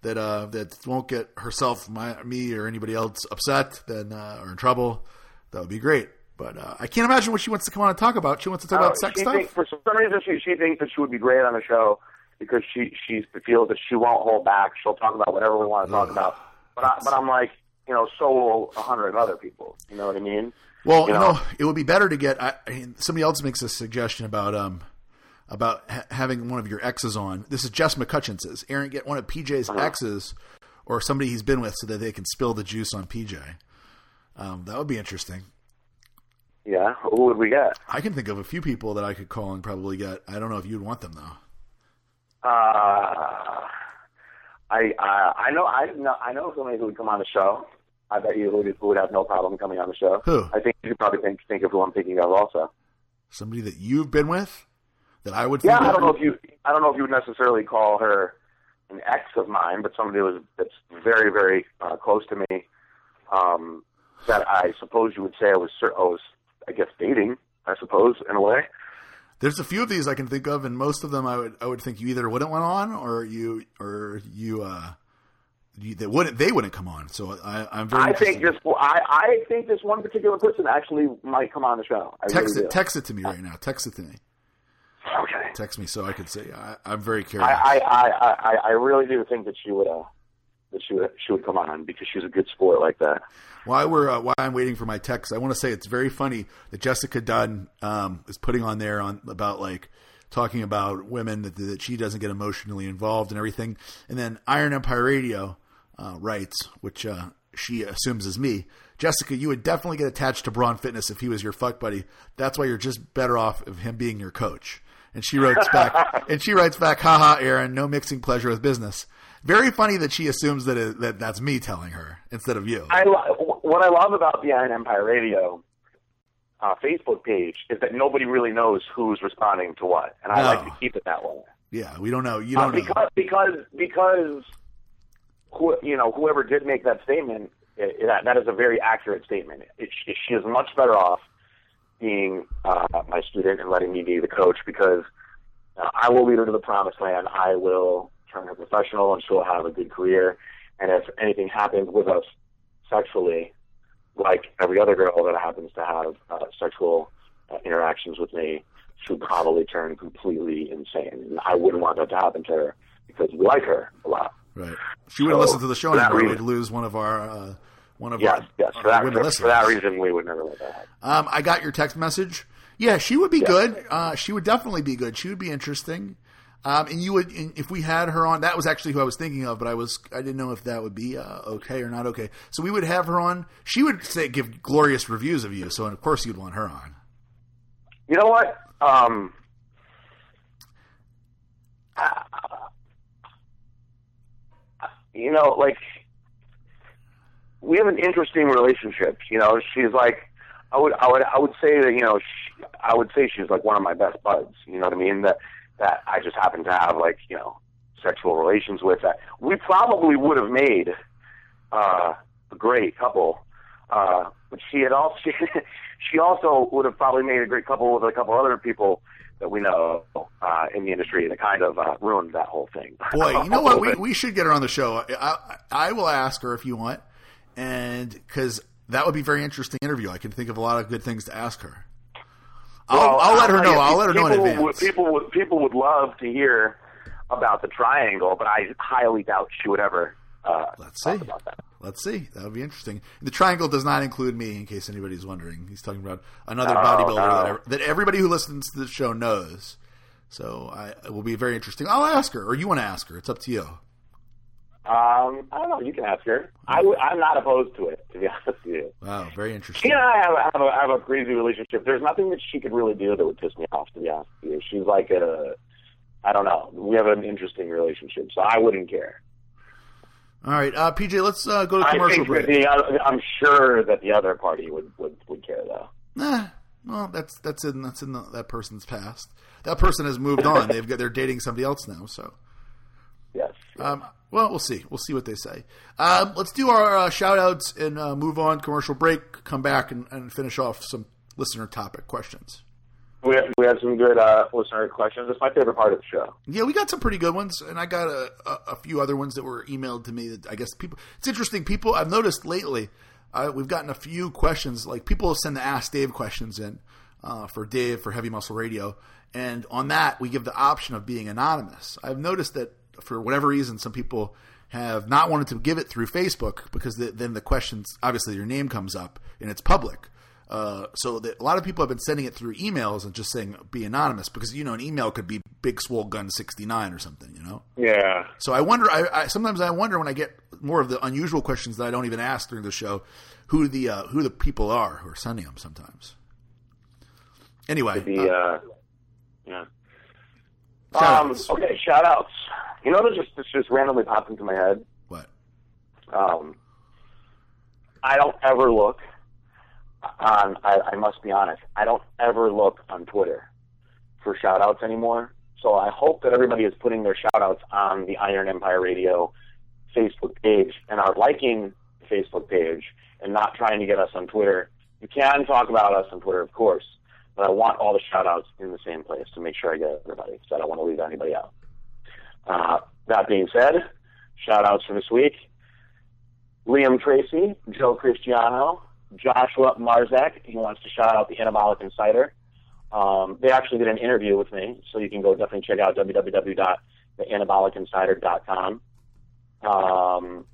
that uh, that won't get herself, my, me, or anybody else upset, then uh, or in trouble, that would be great. But uh, I can't imagine what she wants to come on and talk about. She wants to talk about sex stuff. for some reason, she, she thinks that she would be great on the show because she she feels that she won't hold back. She'll talk about whatever we want to talk about. But I, but I'm like, you know, so will a hundred other people. You know what I mean? Well, You know? know, it would be better to get. I, I mean, somebody else makes a suggestion about um about ha- having one of your exes on. This is Jess McCutcheon says, Aaron, get one of PJ's Uh-huh. exes or somebody he's been with so that they can spill the juice on PJ. Um, that would be interesting. Yeah. Who would we get? I can think of a few people that I could call and probably get. I don't know if you'd want them though. Uh, I uh, I know I know I know somebody who would come on the show. I bet you who would, who would have no problem coming on the show. Who? I think you could probably think think of who I'm thinking of also. Somebody that you've been with that I would. Yeah, think I don't know if you I don't know if you would necessarily call her an ex of mine, but somebody was that's very very uh, close to me. Um, that I suppose you would say I was I was I guess dating. I suppose in a way. There's a few of these I can think of, and most of them I would I would think you either wouldn't want on or you or you uh you, they wouldn't they wouldn't come on. So I, I'm very. I think this I I think this one particular person actually might come on the show. I text really it do. text it to me right now. Text it to me. Okay. Text me so I could say I, I'm very curious. I, I, I, I, I really do think that she would uh that she would she would come on because she's a good sport like that. While we're uh, while I'm waiting for my text, I want to say it's very funny that Jessica Dunn um, is putting on there on about like talking about women that, that she doesn't get emotionally involved and everything, and then Iron Empire Radio uh, writes, which uh, she assumes is me. Jessica, you would definitely get attached to Braun Fitness if he was your fuck buddy. That's why you're just better off of him being your coach. And she writes back, and she writes back, haha, Aaron, no mixing pleasure with business. Very funny that she assumes that it, that that's me telling her instead of you. I lo- what I love about the Iron Empire Radio uh, Facebook page is that nobody really knows who's responding to what, and I No. like to keep it that way. Yeah, we don't know. You Uh, don't know. because because because who, you know whoever did make that statement it, it, that, that is a very accurate statement. It, she, she is much better off being uh, my student and letting me be the coach because uh, I will lead her to the promised land. I will turn her professional and she'll have a good career. And if anything happens with us sexually, like every other girl that happens to have uh, sexual uh, interactions with me, she would probably turn completely insane. And I wouldn't want that to happen to her because we like her a lot. Right. She wouldn't So, listen to the show that anymore. We'd lose one of our uh, one of Yes, our, yes. our For that, women for, for that reason, we would never let that happen. Um, I got your text message. Yeah, she would be good. Uh, she would definitely be good. She would be interesting. Um, and you would, and if we had her on, that was actually who I was thinking of, but I was, I didn't know if that would be uh, okay or not okay. So we would have her on. She would say, give glorious reviews of you. So, of course, you'd want her on. You know what? Um, uh, you know, like we have an interesting relationship. You know, she's like, I would, I would, I would say that you know, she, I would say she's like one of my best buds. You know what I mean? That that I just happen to have like you know sexual relations with. That we probably would have made uh, a great couple. Uh, but she had also she, she also would have probably made a great couple with a couple other people that we know uh, in the industry that kind of uh, ruined that whole thing. Boy, you know what? We, we should get her on the show. I, I will ask her if you want, and because that would be very interesting interview. I can think of a lot of good things to ask her. I'll, Well, I'll let her know. I'll let her know in people advance. Would, people would people would love to hear about the triangle, but I highly doubt she would ever uh, Let's talk see. about that. Let's see. That would be interesting. The triangle does not include me, in case anybody's wondering. He's talking about another Oh, bodybuilder that, no. ev- that everybody who listens to the show knows. So I, it will be very interesting. I'll ask her, or you want to ask her. It's up to you. Um, I don't know. You can ask her. I w- I'm not opposed to it, to be honest with you. Wow, very interesting. She and I have, have, a, have a crazy relationship. There's nothing that she could really do that would piss me off, to be honest with you. She's like a, I don't know. We have an interesting relationship, so I wouldn't care. All right, uh, PJ, let's uh, go to commercial break. the I'm sure that the other party would, would, would care, though. Nah, well, that's that's in that's in the, that person's past. That person has moved on. They've got they're dating somebody else now. So, Yes. um, well, we'll see. We'll see what they say. Um, let's do our uh, shout outs and uh, move on. Commercial break. Come back and, and finish off some listener topic questions. We have, we have some good uh, listener questions. It's my favorite part of the show. Yeah, we got some pretty good ones, and I got a, a, a few other ones that were emailed to me. That I guess people. It's interesting. People I've noticed lately. Uh, we've gotten a few questions. Like people send the Ask Dave questions in uh, for Dave for Heavy Muscle Radio, and on that we give the option of being anonymous. I've noticed that for whatever reason, some people have not wanted to give it through Facebook because the, then the questions obviously your name comes up and it's public. Uh, so that a lot of people have been sending it through emails and just saying be anonymous because you know an email could be Big Swole Gun sixty nine or something, you know. Yeah. So I wonder. I, I sometimes I wonder when I get more of the unusual questions that I don't even ask during the show, who the uh, who the people are who are sending them sometimes. Anyway, The uh, uh, yeah. Um, okay, shout outs. You know, this just this just randomly popped into my head. what? Um, I don't ever look on. I, I must be honest. I don't ever look on Twitter for shout outs anymore. So I hope that everybody is putting their shout outs on the Iron Empire Radio Facebook page and are liking the Facebook page and not trying to get us on Twitter. You can talk about us on Twitter, of course, but I want all the shout outs in the same place to make sure I get everybody, so I don't want to leave anybody out. Uh, that being said, shout outs for this week. Liam Tracy, Joe Cristiano, Joshua Marzak. He wants to shout out the Anabolic Insider. Um, they actually did an interview with me, so you can go definitely check out www.theanabolicinsider.com. Um,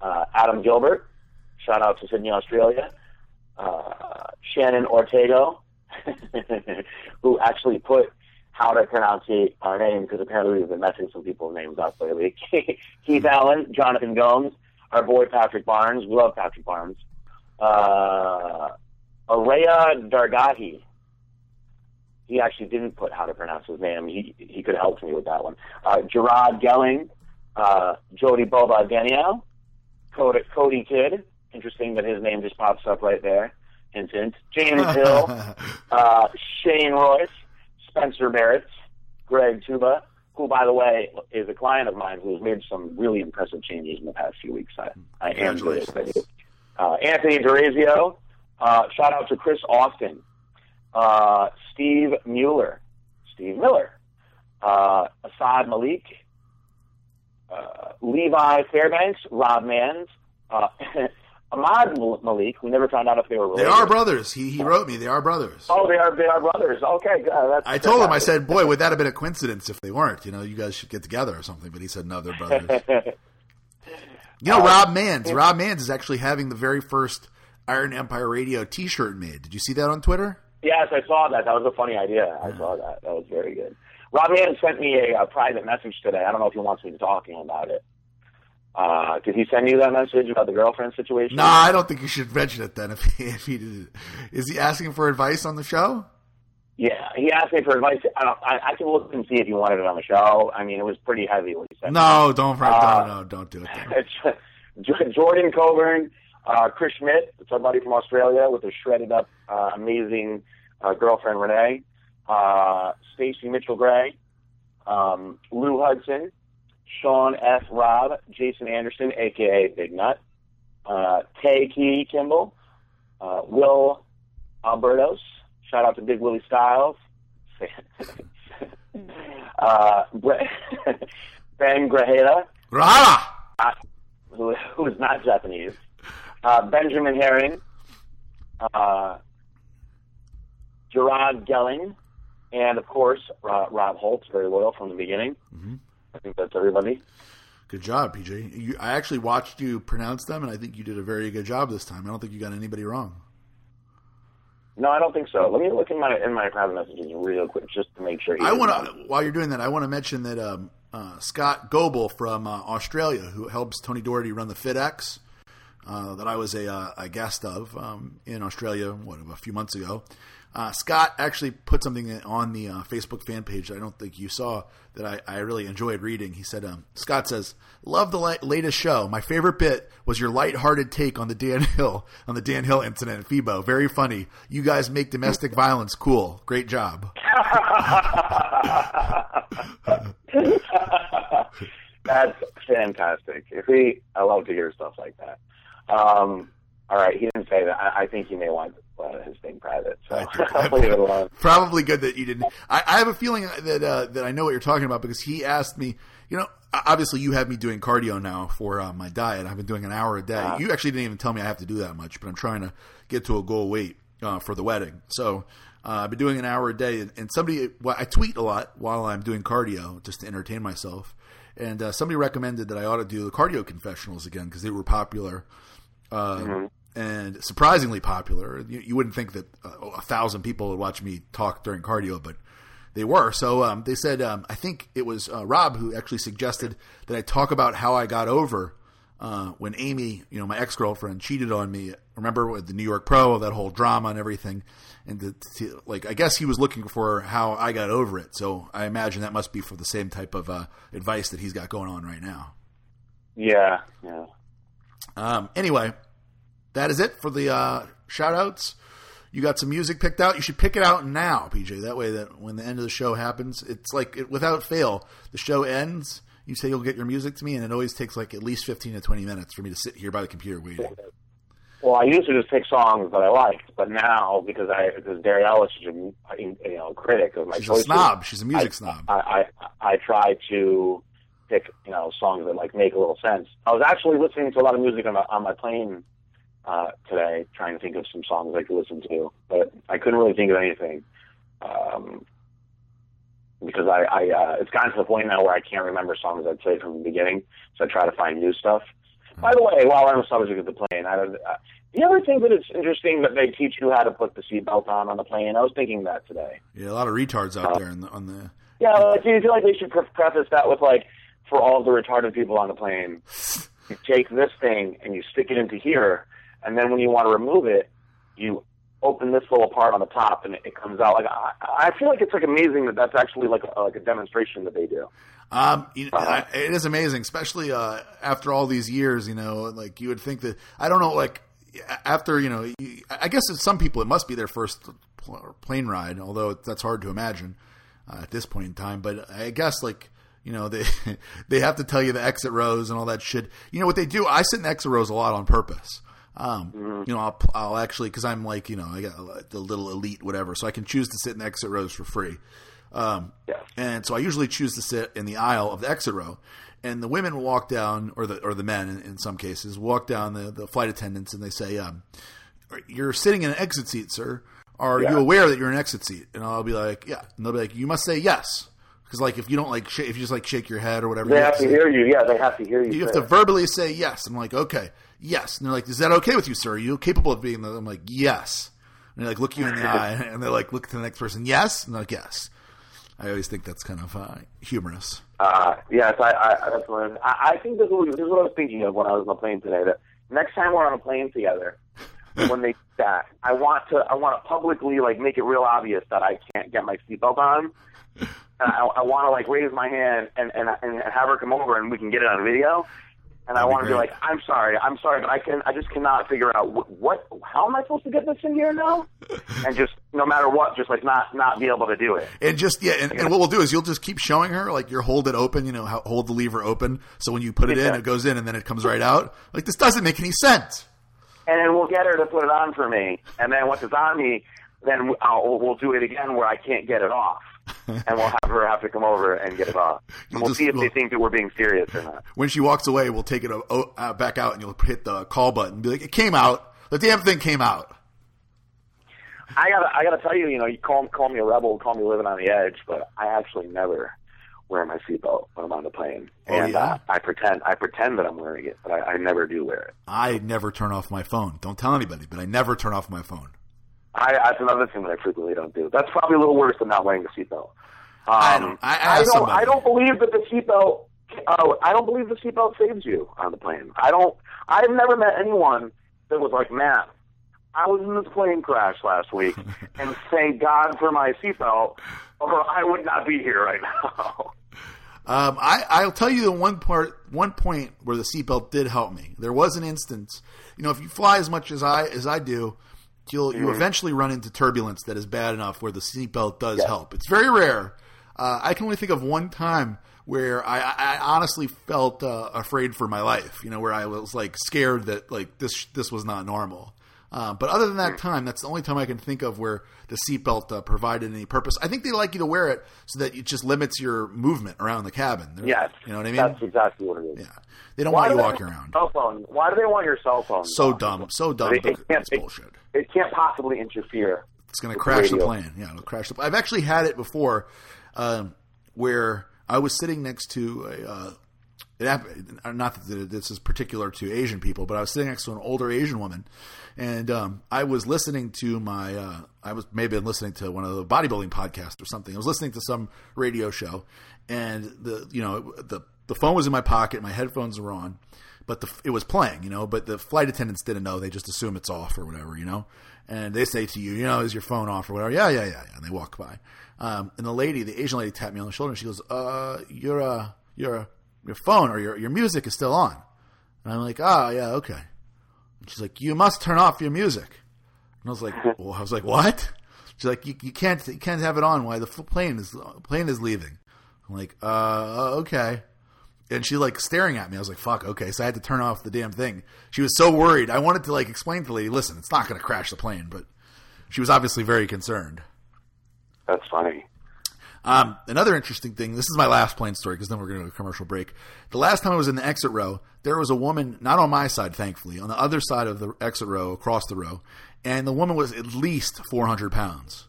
uh, Adam Gilbert, shout out to Sydney, Australia. Uh, Shannon Ortego, who actually put how to pronounce our name because apparently we've been messing some people's names up lately. Keith Allen, Jonathan Gomes, our boy Patrick Barnes. We love Patrick Barnes. Uh, Araya Dargahi. He actually didn't put how to pronounce his name. He he could have helped me with that one. Uh, Gerard Gelling, uh, Jody Boba Daniel, Cody, Cody Kidd. Interesting that his name just pops up right there. Hint, hint. James Hill, uh, Shane Royce, Spencer Barrett, Greg Tuba, who, by the way, is a client of mine who's made some really impressive changes in the past few weeks. I, I am really excited. Uh, Anthony D'Orazio, uh, shout out to Chris Austin, uh, Steve Mueller, Steve Miller, uh, Assad Malik, uh, Levi Fairbanks, Rob Mans, uh, Ahmad Malik. We never found out if they were They are brothers. He he wrote me. They are brothers. Oh, they are they are brothers. Okay. That's, I told him. I said, "Boy, would that have been a coincidence if they weren't? You know, you guys should get together or something." But he said, "No, they're brothers." You know, uh, Rob Mans. Rob Mans is actually having the very first Iron Empire Radio T-shirt made. Did you see that on Twitter? Yes, I saw that. That was a funny idea. I saw that. That was very good. Rob Mans sent me a, a private message today. I don't know if he wants me to talk to him about it. Uh, did he send you that message about the girlfriend situation? No, I don't think you should mention it then. If he, if he did, is he asking for advice on the show? Yeah, he asked me for advice. I, don't, I, I can look and see if he wanted it on the show. I mean, it was pretty heavy what he said. No, don't. Uh, no, no, don't do it. Jordan Coburn, uh, Chris Schmidt, somebody from Australia with a shredded up, uh, amazing uh, girlfriend Renee, uh, Stacy Mitchell Gray, um, Lou Hudson, Sean F. Robb, Jason Anderson, aka Big Nut, uh, Tay Key Kimball, uh, Will Albertos. Shout out to Big Willie Styles. uh, ben Grajeda, uh, who, who is not Japanese. Uh, Benjamin Herring, uh, Gerard Gelling, and of course Rob Holtz, very loyal from the beginning. Mhm. I think that's everybody. Good job, PJ. You, I actually watched you pronounce them, and I think you did a very good job this time. I don't think you got anybody wrong. No, I don't think so. Let me look in my in my private messages real quick just to make sure. I want to, while you're doing that, I want to mention that um, uh, Scott Goebel from uh, Australia, who helps Tony Doherty run the FitX, uh, that I was a, uh, a guest of um, in Australia, what, a few months ago. Uh, Scott actually put something on the uh, Facebook fan page that I don't think you saw that I, I really enjoyed reading. He said, um, Scott says, Love the la- latest show. My favorite bit was your lighthearted take on the Dan Hill, on the Dan Hill incident at FIBO. Very funny. You guys make domestic violence cool. Great job. That's fantastic. If he, I love to hear stuff like that. Um, all right, he didn't say that. I, I think he may want uh, his thing private, so I think- I'll leave it alone. Probably good that you didn't. I, I have a feeling that uh, that I know what you're talking about because he asked me. You know, obviously you have me doing cardio now for uh, my diet. I've been doing an hour a day. Uh-huh. You actually didn't even tell me I have to do that much, but I'm trying to get to a goal weight uh, for the wedding. So uh, I've been doing an hour a day, and, and somebody. Well, I tweet a lot while I'm doing cardio just to entertain myself. And uh, somebody recommended that I ought to do the cardio confessionals again because they were popular uh, and surprisingly popular. You, you wouldn't think that uh, a thousand people would watch me talk during cardio, but they were. So um, they said, um, I think it was uh, Rob who actually suggested that I talk about how I got over uh, when Amy, you know, my ex girlfriend, cheated on me. Remember with the New York Pro, that whole drama and everything, and the, to, like I guess he was looking for how I got over it. So I imagine that must be for the same type of uh, advice that he's got going on right now. Yeah, yeah. Um, anyway, that is it for the uh, shout outs. You got some music picked out. You should pick it out now, PJ. That way, that when the end of the show happens, it's like it, without fail, the show ends. You say you'll get your music to me, and it always takes like at least fifteen to twenty minutes for me to sit here by the computer waiting. Well, I used to just pick songs that I liked, but now because I because Darielle is a you know critic of my She's a snob. She's a music I, snob. I, I I try to pick you know songs that like make a little sense. I was actually listening to a lot of music on my, on my plane uh, today, trying to think of some songs I could listen to, but I couldn't really think of anything. Um, because I, I uh, it's gotten to the point now where I can't remember songs I'd say from the beginning, so I try to find new stuff. By the way, while I'm on the subject of the plane, I don't, uh, do you ever think that it's interesting that they teach you how to put the seatbelt on on the plane? I was thinking that today. Yeah, a lot of retards out there in the, on the. Yeah, like, do you feel like they should pre- preface that with like, for all the retarded people on the plane, you take this thing and you stick it into here, and then when you want to remove it, you open this little part on the top and it, it comes out. Like I, I feel like it's like amazing that that's actually like a, like a demonstration that they do. Um, you know, I, it is amazing, especially uh, after all these years. You know, like you would think that I don't know, like after you know, you, I guess it's some people it must be their first pl- plane ride, although that's hard to imagine uh, at this point in time. But I guess like you know they they have to tell you the exit rows and all that shit. You know what they do? I sit in exit rows a lot on purpose. Um, You know, I'll, I'll actually because I'm like you know I got the little elite whatever, so I can choose to sit in the exit rows for free. Um, Yeah. and so I usually choose to sit in the aisle of the exit row. And the women will walk down, or the or the men in, in some cases, walk down the, the flight attendants and they say, um, "You're sitting in an exit seat, sir. Are Yeah. you aware that you're in an exit seat?" And I'll be like, "Yeah." And they'll be like, "You must say yes," because like if you don't like sh- if you just like shake your head or whatever, They have to say- hear you. Yeah, they have to hear you. you have to verbally say yes. I'm like, okay, yes. And they're like, is that okay with you, sir? Are you capable of being? The-? I'm like, yes. And they like look you in the eye, and they like look to the next person. Yes, and they're like yes. I always think that's kind of uh, humorous. Uh, yes, I, I, that's what I, I think this is, what, this is what I was thinking of when I was on the plane today. That next time we're on a plane together, when they that I want to I want to publicly like make it real obvious that I can't get my seatbelt on, and I, I want to like raise my hand and, and and have her come over and we can get it on video. And I That'd be want to be like, I'm sorry, I'm sorry, but I can, I just cannot figure out what, what, how am I supposed to get this in here now? And just, no matter what, just like not, not be able to do it. And just yeah, and, and what we'll do is you'll just keep showing her like you hold it open, you know, how, hold the lever open, so when you put it in, it goes in, and then it comes right out. Like this doesn't make any sense. and then we'll get her to put it on for me. And then once it's on me, then I'll, we'll do it again where I can't get it off, and we'll have her have to come over and get it off. And we'll Just- see if they we'll- think that we're being serious or not. When she walks away, we'll take it o- uh, back out, and you'll hit the call button, and be like, "It came out. The damn thing came out." I gotta, I gotta tell you, you know, you call call me a rebel, call me living on the edge, but I actually never wear my seatbelt when I'm on the plane, Oh, and yeah? uh, I pretend, I pretend that I'm wearing it, but I, I never do wear it. I never turn off my phone. Don't tell anybody, but I never turn off my phone. I, that's another thing that I frequently don't do. That's probably a little worse than not wearing a seatbelt. Um, I don't- I asked don't. I don't believe that the seatbelt. Uh, I don't believe the seatbelt saves you on the plane. I don't. I've never met anyone that was like, "Man, I was in this plane crash last week, and thank God for my seatbelt, or I would not be here right now." Um, I, I'll tell you the one part, one point where the seatbelt did help me. There was an instance, you know, if you fly as much as I as I do, you'll you eventually run into turbulence that is bad enough where the seatbelt does Yeah. help. It's very rare. Uh, I can only think of one time where I, I honestly felt uh, afraid for my life. You know, where I was like scared that like this this was not normal. Uh, but other than that time, that's the only time I can think of where the seatbelt uh, provided any purpose. I think they like you to wear it so that it just limits your movement around the cabin. They're- yes, you know what I mean. That's exactly what it is. Yeah, they don't Why want you do they walking around. Cell phone. Why do they want your cell phone? So dumb, so dumb. It, but it can't. it's bullshit. It can't possibly interfere. It's going to crash the radio. plane. Yeah, it'll crash the. I've actually had it before, um, where I was sitting next to a. Uh, it happened, not that this is particular to Asian people, but I was sitting next to an older Asian woman, and um, I was listening to my. Uh, I was maybe listening to one of the bodybuilding podcasts or something. I was listening to some radio show, and the you know the the phone was in my pocket, my headphones were on, but the, it was playing, you know. But the flight attendants didn't know; they just assume it's off or whatever, you know. And they say to you, you know, is your phone off or whatever? Yeah, yeah, yeah. yeah. And they walk by, um, and the lady, the Asian lady, tapped me on the shoulder and she goes, "Uh, your uh, your your phone or your your music is still on." And I'm like, "Ah, yeah, okay." And she's like, "You must turn off your music." And I was like, well, I was like, "What?" She's like, you, "You can't you can't have it on while the plane is plane is leaving." I'm like, "Uh, okay." And she like staring at me. I was like, "Fuck, okay." So I had to turn off the damn thing. She was so worried. I wanted to like explain to the lady, "Listen, it's not going to crash the plane," but she was obviously very concerned. That's funny. Um, another interesting thing. This is my last plane story because then we're going to a commercial break. The last time I was in the exit row, there was a woman, not on my side, thankfully, on the other side of the exit row, across the row, and the woman was at least 400 pounds.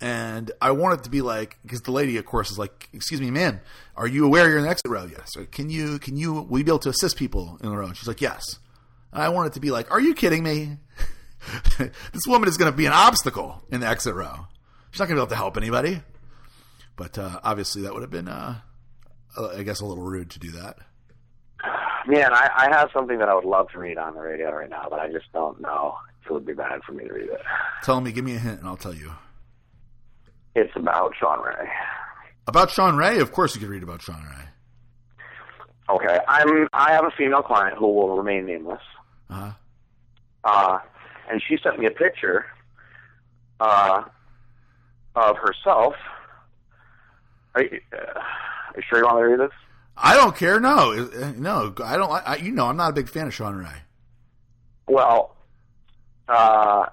And I wanted to be like, because the lady, of course, is like, "Excuse me, ma'am, are you aware you're in the exit row?" Yes. Or, can you, can you, will you be able to assist people in the row? And she's like, "Yes." And I wanted to be like, "Are you kidding me?" this woman is going to be an obstacle in the exit row. She's not going to be able to help anybody. But uh, obviously, that would have been, uh, uh, I guess, a little rude to do that. Man, I, I have something that I would love to read on the radio right now, but I just don't know if it would be bad for me to read it. Tell me, give me a hint, and I'll tell you. It's about Sean Ray. About Sean Ray, of course, you could read about Sean Ray. Okay, I'm. I have a female client who will remain nameless, Uh-huh. uh, and she sent me a picture uh, of herself. Are you, uh, are you sure you want me to read this? I don't care. No, Uh, no, I don't. I, you know, I'm not a big fan of Sean Ray. Well, uh,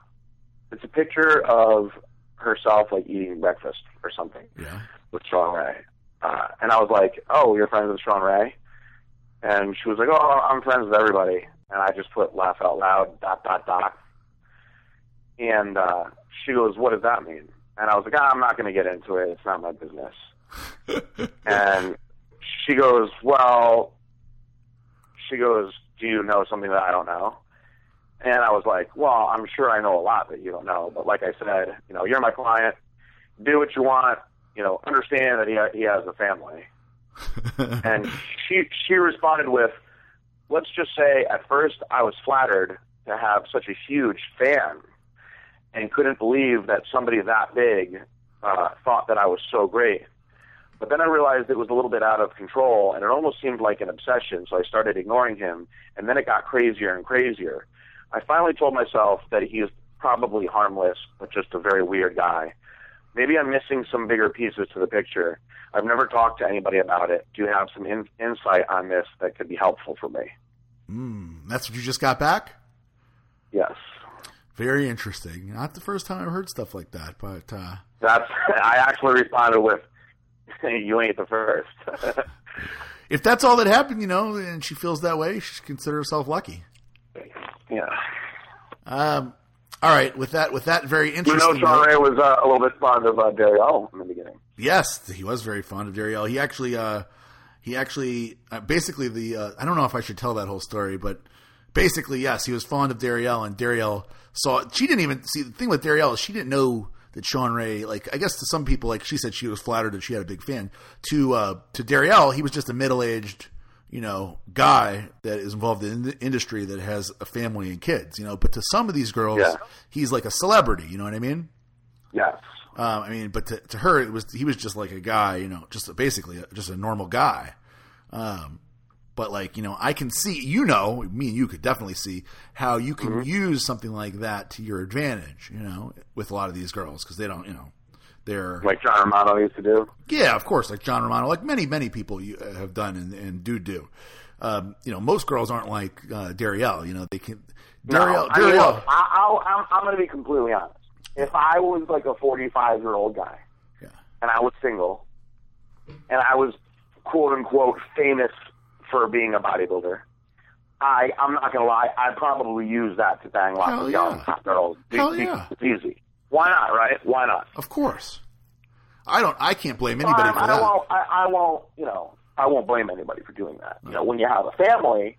it's a picture of herself like eating breakfast or something Yeah. With Sean Ray. Uh, and I was like, "Oh, you're friends with Sean Ray?" And she was like, "Oh, I'm friends with everybody." And I just put laugh out loud dot dot dot. And uh, she goes, "What does that mean?" And I was like, ah, "I'm not going to get into it. It's not my business." and she goes, "Well," she goes, "Do you know something that I don't know?" And I was like, well, I'm sure I know a lot that you don't know, but like I said, you know, you're my client. Do what you want. You know, understand that he ha- he has a family. and she she responded with, let's just say, at first I was flattered to have such a huge fan, and couldn't believe that somebody that big uh, thought that I was so great. But then I realized it was a little bit out of control, and it almost seemed like an obsession. So I started ignoring him, and then it got crazier and crazier. I finally told myself that he is probably harmless, but just a very weird guy. Maybe I'm missing some bigger pieces to the picture. I've never talked to anybody about it. Do you have some in- insight on this that could be helpful for me? Mm, that's what you just got back? Yes. Very interesting. Not the first time I've heard stuff like that, but uh, that's. I actually responded with, "You ain't the first. if that's all that happened, you know, and she feels that way, she should consider herself lucky. Yeah. Um. All right. With that, with that very interesting. You know, Sean Ray was uh, a little bit fond of uh, Darielle in the beginning. Yes, he was very fond of Darielle. He actually, uh, he actually, uh, basically the. Uh, I don't know if I should tell that whole story, but basically, yes, he was fond of Darielle, and Darielle saw. She didn't even see the thing with Darielle is she didn't know that Sean Ray, like I guess to some people, like she said, she was flattered that she had a big fan. To uh, to Darielle, he was just a middle aged, you know, guy that is involved in the industry that has a family and kids, you know. But to some of these girls, yeah. he's like a celebrity. You know what I mean? Yes. Um, I mean, but to, to her, it was he was just like a guy, you know, just basically a, just a normal guy. Um, but like you know, I can see, you know, me and you could definitely see how you can Mm-hmm. use something like that to your advantage, you know, with a lot of these girls because they don't, you know, they're Like John Romano used to do. yeah, of course, like John Romano, like many many people you uh, have done and, and do do. Um, you know, most girls aren't like uh, Darielle. You know, they can Darielle. No, I mean, Darielle. look, I, I'm going to be completely honest. If I was like a 45 year old guy, Yeah. and I was single, and I was quote unquote famous for being a bodybuilder, I I'm not going to lie, I'd probably use that to bang lots Hell of young yeah. girls. Hell yeah. It's easy. Why not? Right? Why not? Of course. I don't. I can't blame anybody I, for I that. won't. I, I won't. You know, I won't blame anybody for doing that. You know, when you have a family,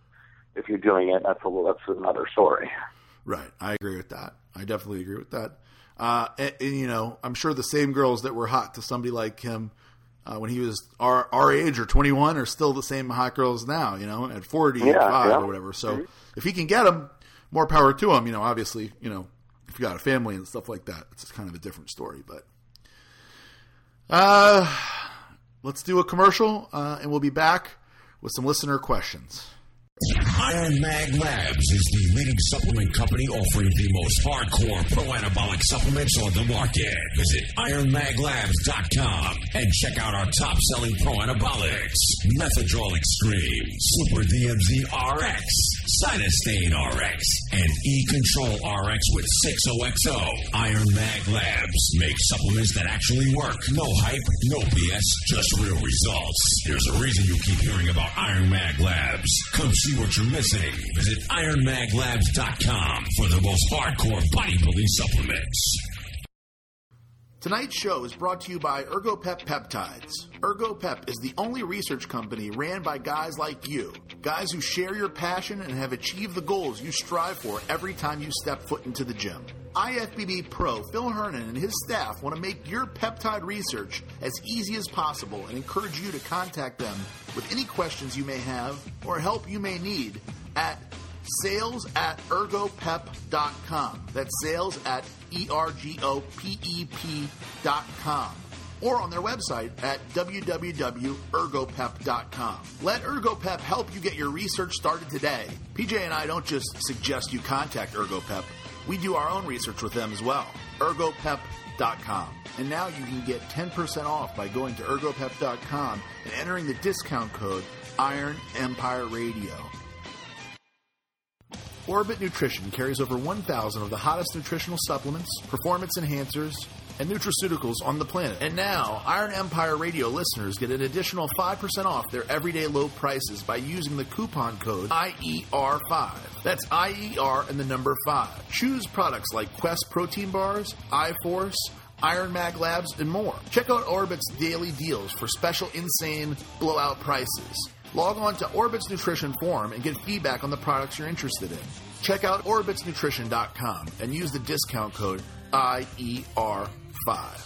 if you're doing it, that's a that's another story. Right. I agree with that. I definitely agree with that. Uh, and, and, you know, I'm sure the same girls that were hot to somebody like him uh, when he was our our age or 21 are still the same hot girls now. You know, at 45 Yeah, yeah. or whatever. So if he can get them, more power to him. You know, obviously, you know, if you got a family and stuff like that, it's kind of a different story. But uh, let's do a commercial, uh, and we'll be back with some listener questions. Iron Mag Labs is the leading supplement company offering the most hardcore pro anabolic supplements on the market. Visit ironmaglabs.com and check out our top selling pro anabolics Methadrol Extreme, Super DMZ RX, Cytostain RX, and E Control RX with 6OXO. Iron Mag Labs make supplements that actually work. No hype, no BS, just real results. There's a reason you keep hearing about Iron Mag Labs. Come see what you're missing. Visit ironmaglabs.com for the most hardcore bodybuilding supplements. Tonight's show is brought to you by ErgoPep Peptides. ErgoPep is the only research company ran by guys like you, guys who share your passion and have achieved the goals you strive for every time you step foot into the gym. IFBB Pro Phil Hernon and his staff want to make your peptide research as easy as possible and encourage you to contact them with any questions you may have or help you may need at sales at ergopep.com. That's sales at E R G O P E P dot com. Or on their website at www.ergopep.com. Let ErgoPep help you get your research started today. PJ and I don't just suggest you contact ErgoPep, we do our own research with them as well. ErgoPep.com. And now you can get 10% off by going to ergopep.com and entering the discount code Iron Empire Radio. Orbit Nutrition carries over 1,000 of the hottest nutritional supplements, performance enhancers, and nutraceuticals on the planet. And now, Iron Empire Radio listeners get an additional 5% off their everyday low prices by using the coupon code IER5. That's IER and the number 5. Choose products like Quest Protein Bars, iForce, Iron Mag Labs, and more. Check out Orbit's daily deals for special insane blowout prices. Log on to Orbit's Nutrition Forum and get feedback on the products you're interested in. check out orbitsnutrition.com and use the discount code IER5.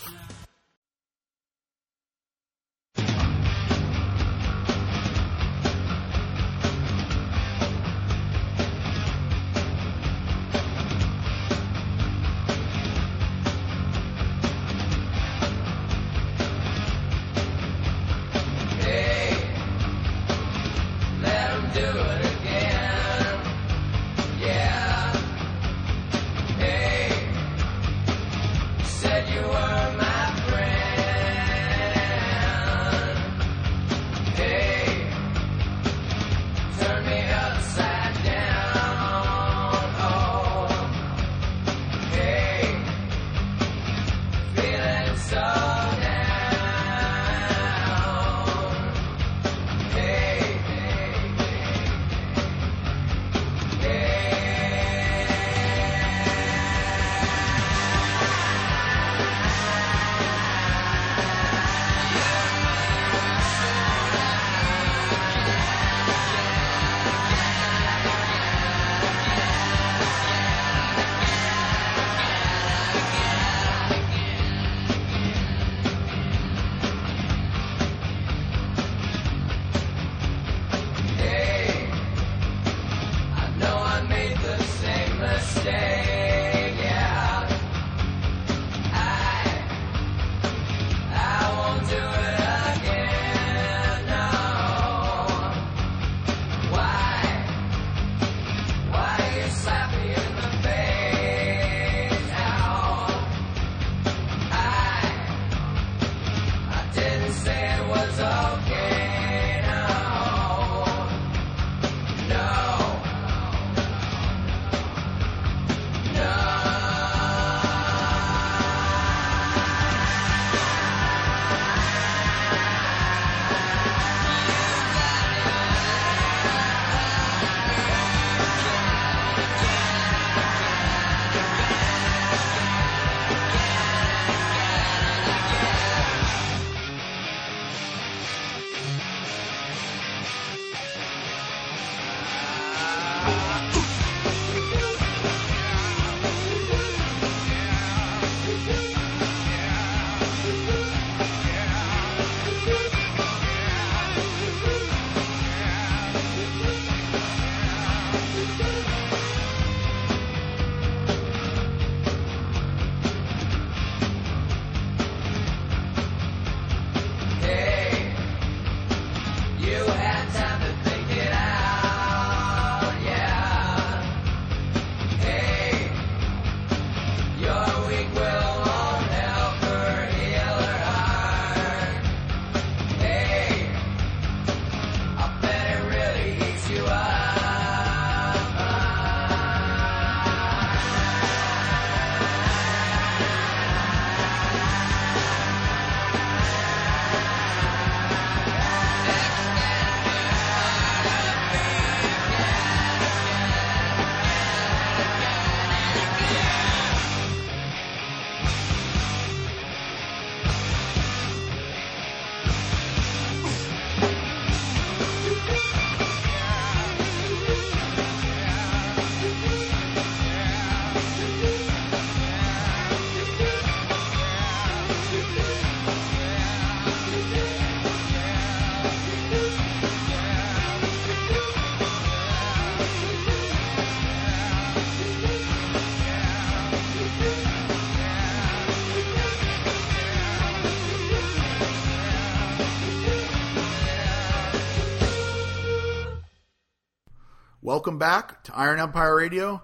Welcome back to Iron Empire Radio.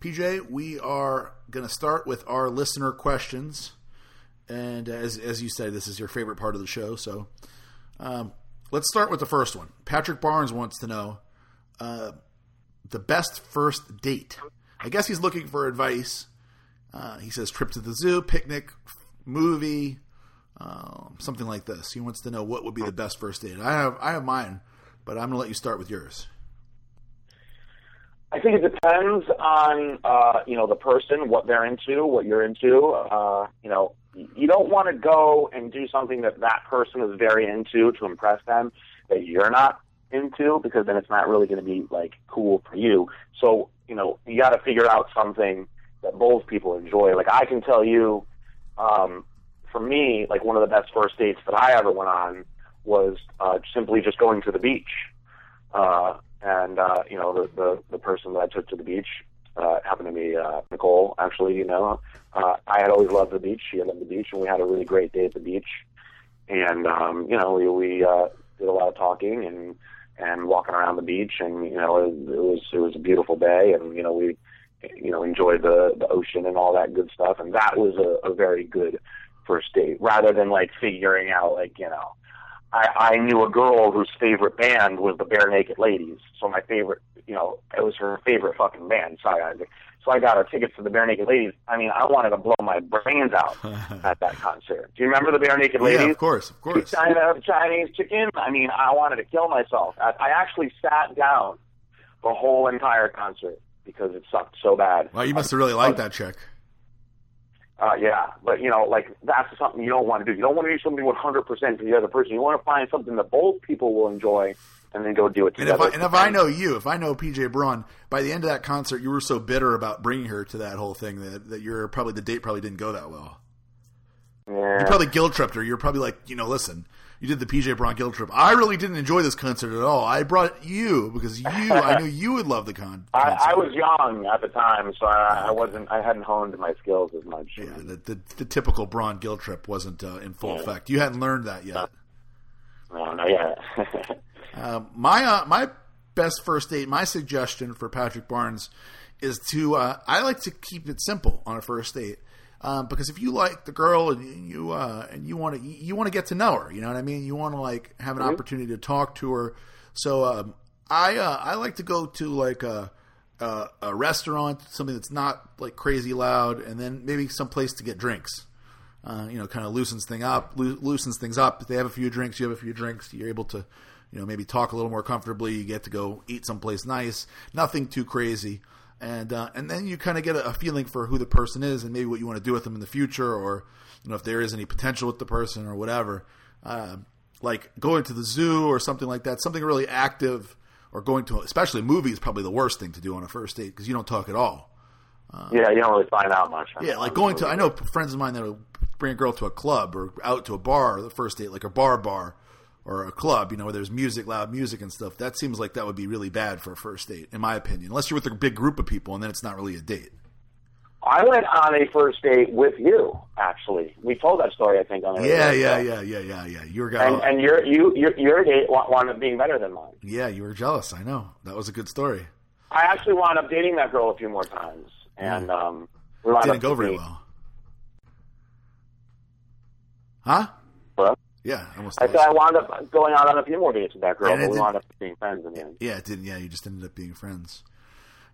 PJ, we are going to start with our listener questions. And as, as you said, this is your favorite part of the show. So um, let's start with the first one. Patrick Barnes wants to know uh, the best first date. I guess he's looking for advice. Uh, he says trip to the zoo, picnic, movie, um, something like this. He wants to know what would be the best first date. I have I have mine, but I'm going to let you start with yours. I think it depends on uh, you know the person, what they're into, what you're into. Uh, you know, you don't want to go and do something that that person is very into to impress them that you're not into because then it's not really going to be like cool for you. So you know, you got to figure out something that both people enjoy. Like I can tell you, um, for me, like one of the best first dates that I ever went on was uh, simply just going to the beach. Uh, and uh, you know, the, the the person that I took to the beach uh, happened to be uh, Nicole. Actually, you know, uh, I had always loved the beach. She loved the beach, and we had a really great day at the beach. And um, you know, we we uh, did a lot of talking and and walking around the beach, and you know, it, it was it was a beautiful day, and you know, we you know enjoyed the the ocean and all that good stuff, and that was a, a very good first date, rather than like figuring out like you know. I, I knew a girl whose favorite band was the Barenaked Ladies. So my favorite, you know, it was her favorite fucking band. So I, so I got her tickets to the Barenaked Ladies. I mean, I wanted to blow my brains out at that concert. Do you remember the Barenaked Ladies? Yeah, of course, of course. China Chinese chicken. I mean, I wanted to kill myself. I, I actually sat down the whole entire concert because it sucked so bad. Well, you must have really liked that chick. Uh, yeah, but you know, like that's something you don't want to do. You don't want to do something 100% for the other person. You want to find something that both people will enjoy, and then go do it And if, together. I, and if I know you, if I know PJ Braun, by the end of that concert, you were so bitter about bringing her to that whole thing that, that you're probably the date probably didn't go that well. yeah. You probably guilt tripped her. You're probably like, you know, listen, you did the PJ Braun guilt trip. I really didn't enjoy this concert at all. I brought you because you, I knew you would love the con. I. I was young at the time, so I, I wasn't. I hadn't honed my skills as much. Yeah, the, the, the typical Braun guilt trip wasn't uh, in full Yeah. effect. You hadn't learned that yet. No, no, yeah. Uh, my uh, my best first date, my suggestion for Patrick Barnes is to uh, I like to keep it simple on a first date. Um, because if you like the girl and you uh, and you want to you want to get to know her, you know what I mean. You want to like have an opportunity to talk to her. So um, I uh, I like to go to like a, a a restaurant, something that's not like crazy loud, and then maybe some place to get drinks. Uh, you know, kind of loosens thing up, loo- loosens things up. If they have a few drinks, you have a few drinks. You're able to, you know, maybe talk a little more comfortably. You get to go eat someplace nice, nothing too crazy, and uh, and then you kind of get a, a feeling for who the person is and maybe what you want to do with them in the future, or you know, if there is any potential with the person or whatever. Uh, like going to the zoo or something like that, something really active, or going to, especially a movie is probably the worst thing to do on a first date because you don't talk at all. yeah, you don't really find out much. Yeah, like going to I know friends of mine that will bring a girl to a club or out to a bar the first date, like a bar bar or a club, you know, where there's music, loud music and stuff. That seems like that would be really bad for a first date, in my opinion. Unless you're with a big group of people, and then it's not really a date. I went on a first date with you. Actually, we told that story. I think on the Yeah, yeah, yeah, yeah, yeah, yeah. You were guy. And and your you your your date wound up being better than mine. yeah, you were jealous. I know that was a good story. I actually wound up dating that girl a few more times, and um, we wound Didn't up go very being- well. Huh? What? Yeah, I almost. I said I wound up going out on a few more dates with that girl, And but we wound up being friends in the end. Yeah, it didn't. Yeah, you just ended up being friends.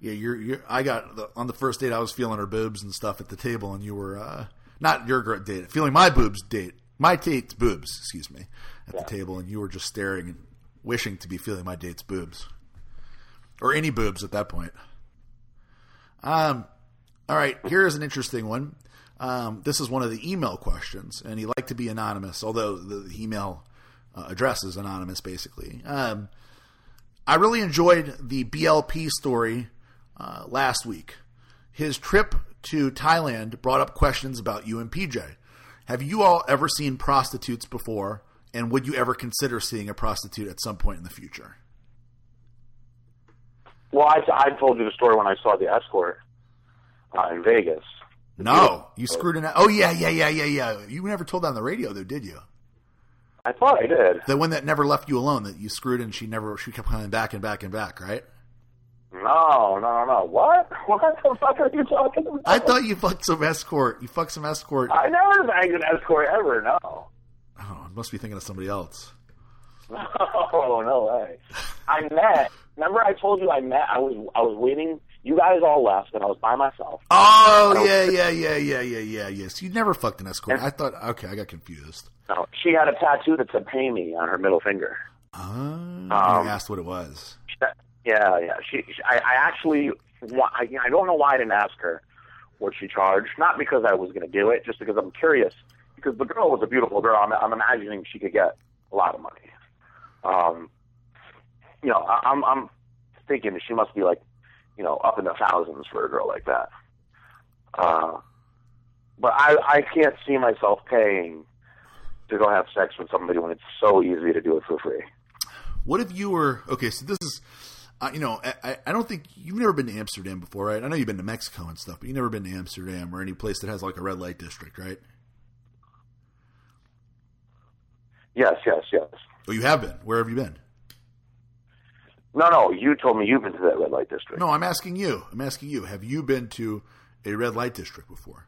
Yeah, you're. you're I got the, on the first date. I was feeling her boobs and stuff at the table, and you were uh, not your date, feeling my boobs date, my date's boobs. Excuse me, at the table, and you were just staring and wishing to be feeling my date's boobs, or any boobs at that point. Um. All right, here is an interesting one. Um, this is one of the email questions, and he liked to be anonymous, although the email uh, address is anonymous, basically. Um, I really enjoyed the BLP story uh, last week. His trip to Thailand brought up questions about you and PJ. Have you all ever seen prostitutes before, and would you ever consider seeing a prostitute at some point in the future? Well, I, I told you the story when I saw the escort uh, in Vegas. No, you screwed in. Oh yeah, yeah, yeah, yeah, yeah. You never told that on the radio, though, did you? I thought I did. The one that never left you alone, that you screwed in. She never. She kept coming back and back and back, right? No, no, no, no. What? What the fuck are you talking about? I thought you fucked some escort. You fucked some escort. I never banged an escort ever. No. Oh, I must be thinking of somebody else. Oh no way! I met. Remember, I told you I met. I was I was waiting. You guys all left, and I was by myself. Oh yeah, yeah, yeah, yeah, yeah, yeah. Yes, you never fucked an escort. I thought. Okay, I got confused. No, she had a tattoo that said "Pay me" on her middle finger. Oh, Um, I asked what it was. Yeah, yeah. She, she I, I actually, I, I don't know why I didn't ask her what she charged. Not because I was going to do it, just because I'm curious. Because the girl was a beautiful girl. I'm, I'm imagining she could get a lot of money. Um, you know, I, I'm, I'm thinking she must be like, you know, up in the thousands for a girl like that. Uh, but I I can't see myself paying to go have sex with somebody when it's so easy to do it for free. What if you were okay? So this is, uh, you know, I, I don't think you've never been to Amsterdam before, right? I know you've been to Mexico and stuff, but you've never been to Amsterdam or any place that has like a red light district, right? Yes, yes, yes. Oh, you have been. Where have you been? No, no. You told me you've been to that red light district. No, I'm asking you. I'm asking you. Have you been to a red light district before?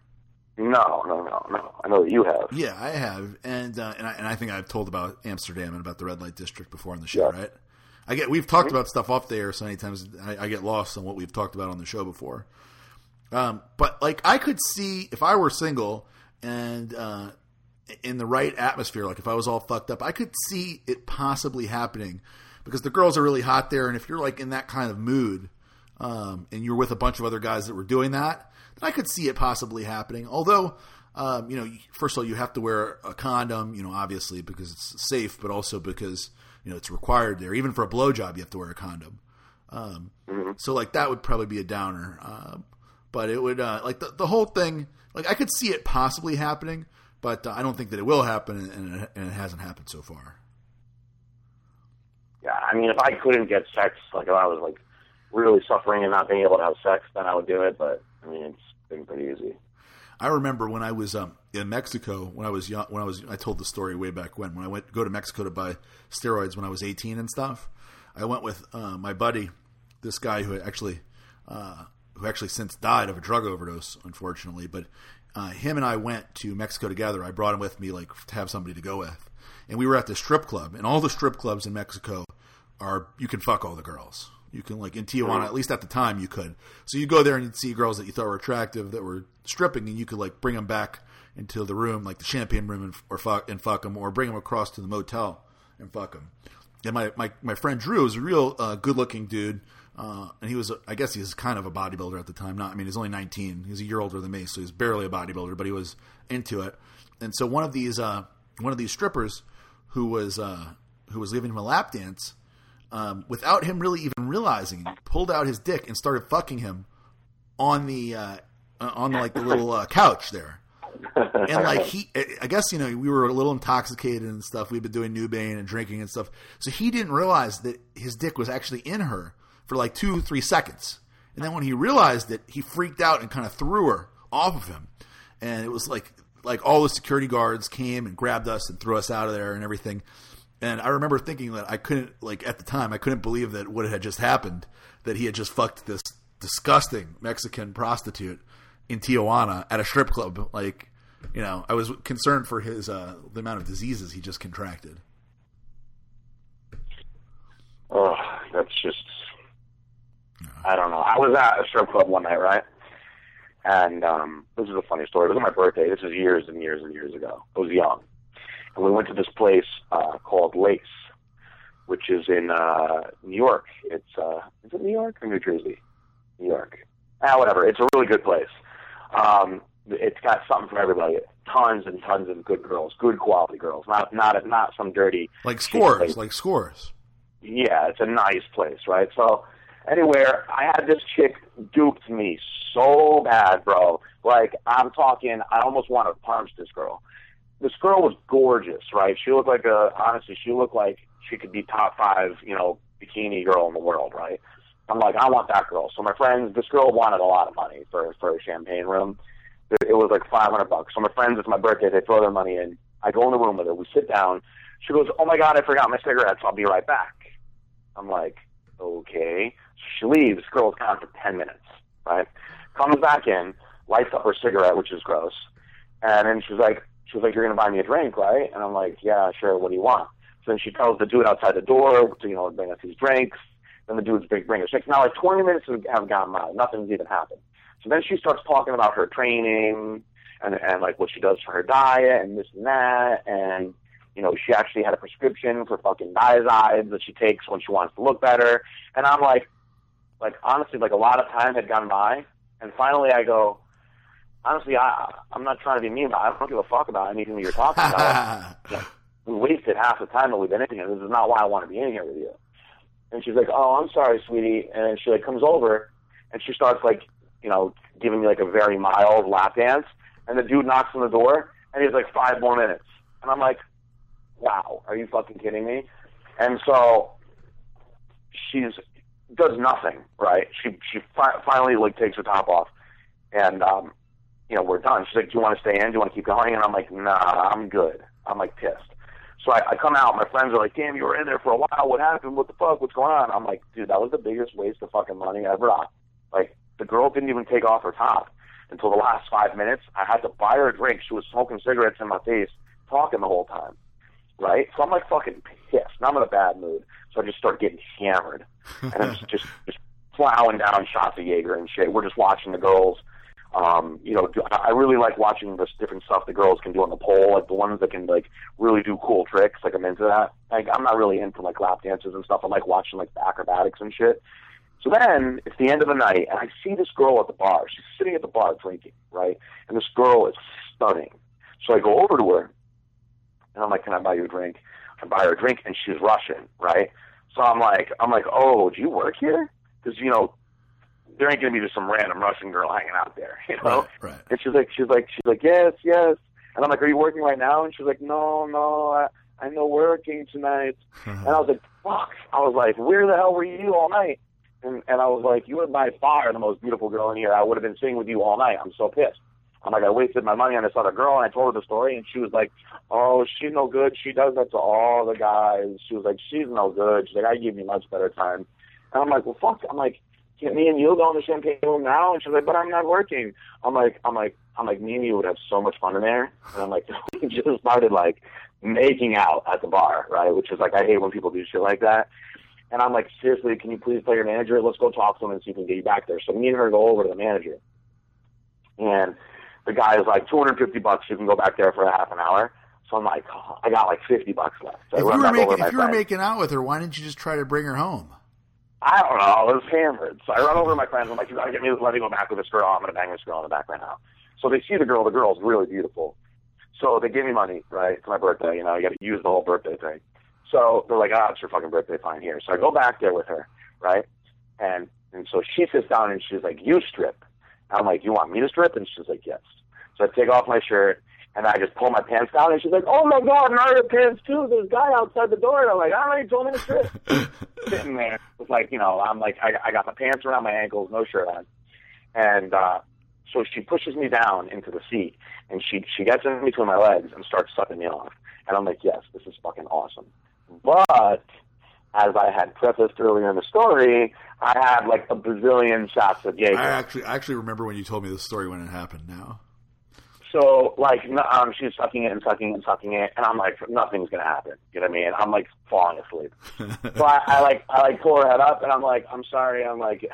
No, no, no, no. I know that you have. Yeah, I have, and uh, and I, and I think I've told about Amsterdam and about the red light district before on the show, Yeah. right? I get we've talked about stuff off there so many times I, I get lost on what we've talked about on the show before. Um, but like I could see if I were single and uh, in the right atmosphere, like if I was all fucked up, I could see it possibly happening because the girls are really hot there, and if you're like in that kind of mood, um, and you're with a bunch of other guys that were doing that, then I could see it possibly happening. Although, um, you know, first of all, you have to wear a condom, you know, obviously because it's safe, but also because you know it's required there. Even for a blowjob, you have to wear a condom. Um, So like that would probably be a downer. Um, but it would uh, like the the whole thing. Like I could see it possibly happening, but uh, I don't think that it will happen, and it, and it hasn't happened so far. Yeah, I mean, if I couldn't get sex, like if I was like really suffering and not being able to have sex, then I would do it. But I mean, it's been pretty easy. I remember when I was um, in Mexico when I was young. When I was, I told the story way back when. When I went go to Mexico to buy steroids when I was 18 and stuff. I went with uh, my buddy, this guy who actually, uh, who actually since died of a drug overdose, unfortunately. But uh, him and I went to Mexico together. I brought him with me, like to have somebody to go with. And we were at the strip club, and all the strip clubs in Mexico are you can fuck all the girls. You can like in Tijuana, at least at the time you could. So you go there and you'd see girls that you thought were attractive that were stripping, and you could like bring them back into the room, like the champagne room, and, or fuck and fuck them, or bring them across to the motel and fuck them. And my my, my friend Drew was a real uh, good looking dude, uh, and he was I guess he was kind of a bodybuilder at the time. Not I mean he's only 19, he's a year older than me, so he's barely a bodybuilder, but he was into it. And so one of these uh, one of these strippers who was uh, who was giving him a lap dance um, without him really even realizing, pulled out his dick and started fucking him on the uh, on like the little uh, couch there. And like he, I guess you know we were a little intoxicated and stuff. We'd been doing Nubain and drinking and stuff, so he didn't realize that his dick was actually in her for like two, three seconds. And then when he realized it, he freaked out and kind of threw her off of him. And it was like like all the security guards came and grabbed us and threw us out of there and everything. And I remember thinking that I couldn't, like at the time, I couldn't believe that what had just happened, that he had just fucked this disgusting Mexican prostitute in Tijuana at a strip club. Like, you know, I was concerned for his, uh, the amount of diseases he just contracted. Oh, that's just. I don't know. I was at a strip club one night, right? And um this is a funny story. It was my birthday. This is years and years and years ago. I was young, and we went to this place uh, called Lace, which is in uh, New York. It's uh, is it New York or New Jersey? New York. Ah, whatever. It's a really good place. Um, it's got something for everybody. Tons and tons of good girls, good quality girls. Not not not some dirty Like scores, place like scores. yeah, it's a nice place, right? So, anywhere, I had this chick duped me so bad, bro. Like, I'm talking, I almost want to punch this girl. This girl was gorgeous, right? She looked like a, honestly, she looked like she could be top five, you know, bikini girl in the world, right? I'm like, I want that girl. So my friends, this girl wanted a lot of money for for a champagne room. It was like 500 bucks. So my friends, it's my birthday, they throw their money in. I go in the room with her. We sit down. She goes, "Oh my god, I forgot my cigarettes. I'll be right back." I'm like, okay. She leaves. Girl's gone for 10 minutes, right? Comes back in, lights up her cigarette, which is gross. And then she's like, she was like, you're to buy me a drink, right? And I'm like, yeah, sure. What do you want? So then she tells the dude outside the door to, you know, bring us these drinks. Then the dude's bring, bring us drinks. Now, like 20 minutes have have gone by. Nothing's even happened. So then she starts talking about her training and, and like what she does for her diet and this and that. And, you know, she actually had a prescription for fucking Dyazides that she takes when she wants to look better. And I'm like, like honestly, like a lot of time had gone by, and finally I go, honestly, I I'm not trying to be mean, but I don't give a fuck about anything that you're talking about. Like, we wasted half the time that we've been in here. This is not why I want to be in here with you. And she's like, oh, I'm sorry, sweetie. And she like comes over, and she starts like, you know, giving me like a very mild lap dance, and the dude knocks on the door, and he's like five more minutes, and I'm like, wow, are you fucking kidding me? And so she's does nothing, right? She she fi- finally like takes her top off, and um, you know we're done. She's like, "Do you want to stay in? Do you want to keep going?" And I'm like, "Nah, I'm good." I'm like pissed. So I, I come out. My friends are like, "Damn, you were in there for a while. What happened? What the fuck? What's going on?" I'm like, "Dude, that was the biggest waste of fucking money ever." Like the girl didn't even take off her top until the last five minutes. I had to buy her a drink. She was smoking cigarettes in my face, talking the whole time. Right? So I'm like fucking pissed. And I'm in a bad mood. So I just start getting hammered. And I'm just, just, just plowing down shots of Jaeger and shit. We're just watching the girls. Um, you know, I really like watching this different stuff the girls can do on the pole, like the ones that can like really do cool tricks. Like I'm into that. Like I'm not really into like lap dances and stuff. I like watching like the acrobatics and shit. So then it's the end of the night, and I see this girl at the bar. She's sitting at the bar drinking, right? And this girl is stunning. So I go over to her, and I'm like, "Can I buy you a drink?" I buy her a drink, and she's Russian, right? So I'm like, I'm like, "Oh, do you work here?" Because you know, there ain't gonna be just some random Russian girl hanging out there, you know? Right, right. And she's like, she's like, she's like, yes, yes. And I'm like, are you working right now? And she's like, no, no, I, I'm not working tonight. and I was like, fuck. I was like, where the hell were you all night? And and I was like, you were by far the most beautiful girl in here. I would have been sitting with you all night. I'm so pissed. I'm like, I wasted my money on this other girl, and I told her the story, and she was like, oh, she's no good. She does that to all the guys. She was like, she's no good. She's like, I give you much better time. And I'm like, well, fuck. I'm like, can't me and you go in the champagne room now? And she's like, but I'm not working. I'm like, I'm like, I'm like, me and you would have so much fun in there. And I'm like, we just started like making out at the bar, right? Which is like, I hate when people do shit like that. And I'm like, seriously, can you please tell your manager? Let's go talk to him and see if we can get you back there. So me and her go over to the manager. And the guy is like, 250 bucks, you can go back there for a half an hour. So I'm like, oh, I got like 50 bucks left. So If you were making, if you were making out with her, why didn't you just try to bring her home? I don't know. I was hammered. So I run over to my friends. I'm like, you gotta get me, let me go back with this girl. I'm gonna bang this girl in the back right now. So they see the girl. The girl's really beautiful. So they give me money, right? It's my birthday. You know, you gotta use the whole birthday thing. So they're like, ah, it's your fucking birthday. Fine, here. So I go back there with her, right? And and so she sits down and she's like, you strip. I'm like, you want me to strip? And she's like, yes. So I take off my shirt and I just pull my pants down and she's like, oh my god, your pants too. There's a guy outside the door. And I'm like, I already told me to strip sitting there with like, you know, I'm like, I, I got my pants around my ankles, no shirt on. And, uh, so she pushes me down into the seat and she, she gets in between my legs and starts sucking me off. And I'm like, yes, this is fucking awesome. But as I had prefaced earlier in the story, I had like a bazillion shots of Jaeger. I actually, I actually remember when you told me the story when it happened. Now, So like, um, she's sucking it and sucking it and sucking it, and I'm like, nothing's gonna happen. You know what I mean? I'm like falling asleep. so I, I like, I like pull her head up, and I'm like, I'm sorry. I'm like,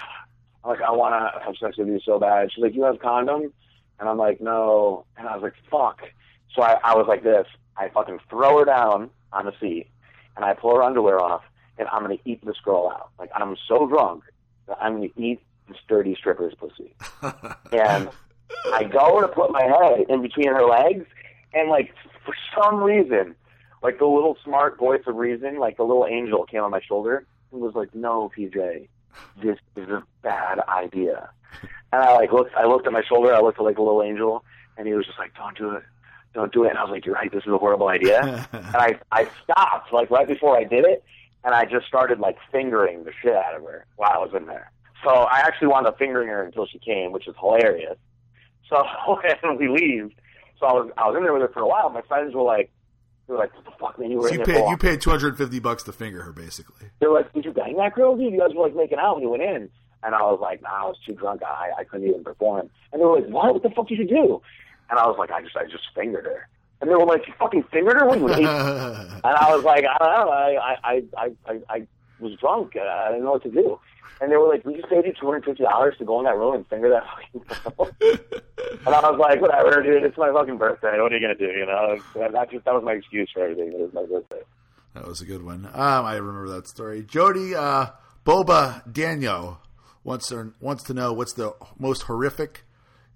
I'm like, I want to have sex with you so bad. She's like, you have condom, and I'm like, no. And I was like, fuck. So I, I was like this. I fucking throw her down on the seat, and I pull her underwear off, and I'm gonna eat this girl out. Like I'm so drunk that I'm gonna eat this dirty stripper's pussy. and I go to put my head in between her legs, and like for some reason, like the little smart voice of reason, like the little angel came on my shoulder and was like, "No, PJ, this is a bad idea." And I like looked, I looked at my shoulder, I looked at like the little angel, and he was just like, "Don't do it, don't do it." And I was like, "You're right, this is a horrible idea." and I I stopped like right before I did it, and I just started like fingering the shit out of her while I was in there. So I actually wound up fingering her until she came, which is hilarious. So and we leave. So I was I was in there with her for a while. My friends were like, they were like, "What the fuck, man? You were so in you there paid while." you paid two hundred fifty bucks to finger her, basically. They were like, "Did you bang that girl, dude? You guys were like making out when you went in." And I was like, "Nah, I was too drunk. I I couldn't even perform." And they were like, "What? What the fuck did you do?" And I was like, "I just I just fingered her." And they were like, "You fucking fingered her? What, you? And I was like, I don't know. I I I I, I was drunk. I didn't know what to do. And they were like, "We just paid you two hundred fifty dollars to go in that room and finger that fucking girl." and I was like, "Whatever, dude. It's my fucking birthday. What are you gonna do? You know?" That, that just that was my excuse for everything. It was my birthday. That was a good one. Um, I remember that story. Jody uh, Boba Daniel wants to, wants to know what's the most horrific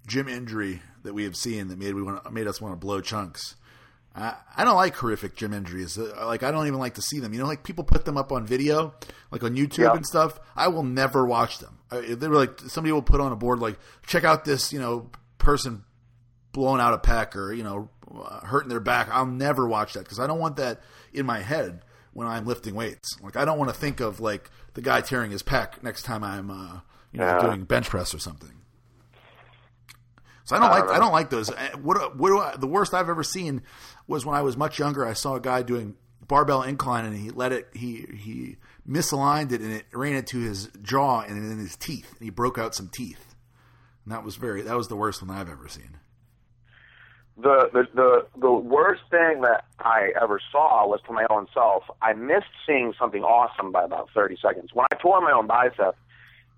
gym injury that we have seen that made we want made us want to blow chunks. I, I don't like horrific gym injuries. Uh, Like I don't even like to see them. You know, like people put them up on video, like on YouTube Yeah. and stuff. I will never watch them. Uh, They were like somebody will put on a board like, check out this, you know, person blowing out a pec or you know, uh, hurting their back. I'll never watch that because I don't want that in my head when I'm lifting weights. Like I don't want to think of like the guy tearing his pec next time I'm, uh, you know, doing bench press or something. So I don't like I don't like those. Uh, What what do I, the worst I've ever seen was when I was much younger. I saw a guy doing barbell incline and he let it he he misaligned it and it ran into his jaw and in his teeth and he broke out some teeth. And that was very that was the worst one I've ever seen. the, the the the worst thing that I ever saw was to my own self. I missed seeing something awesome by about 30 seconds. When I tore my own bicep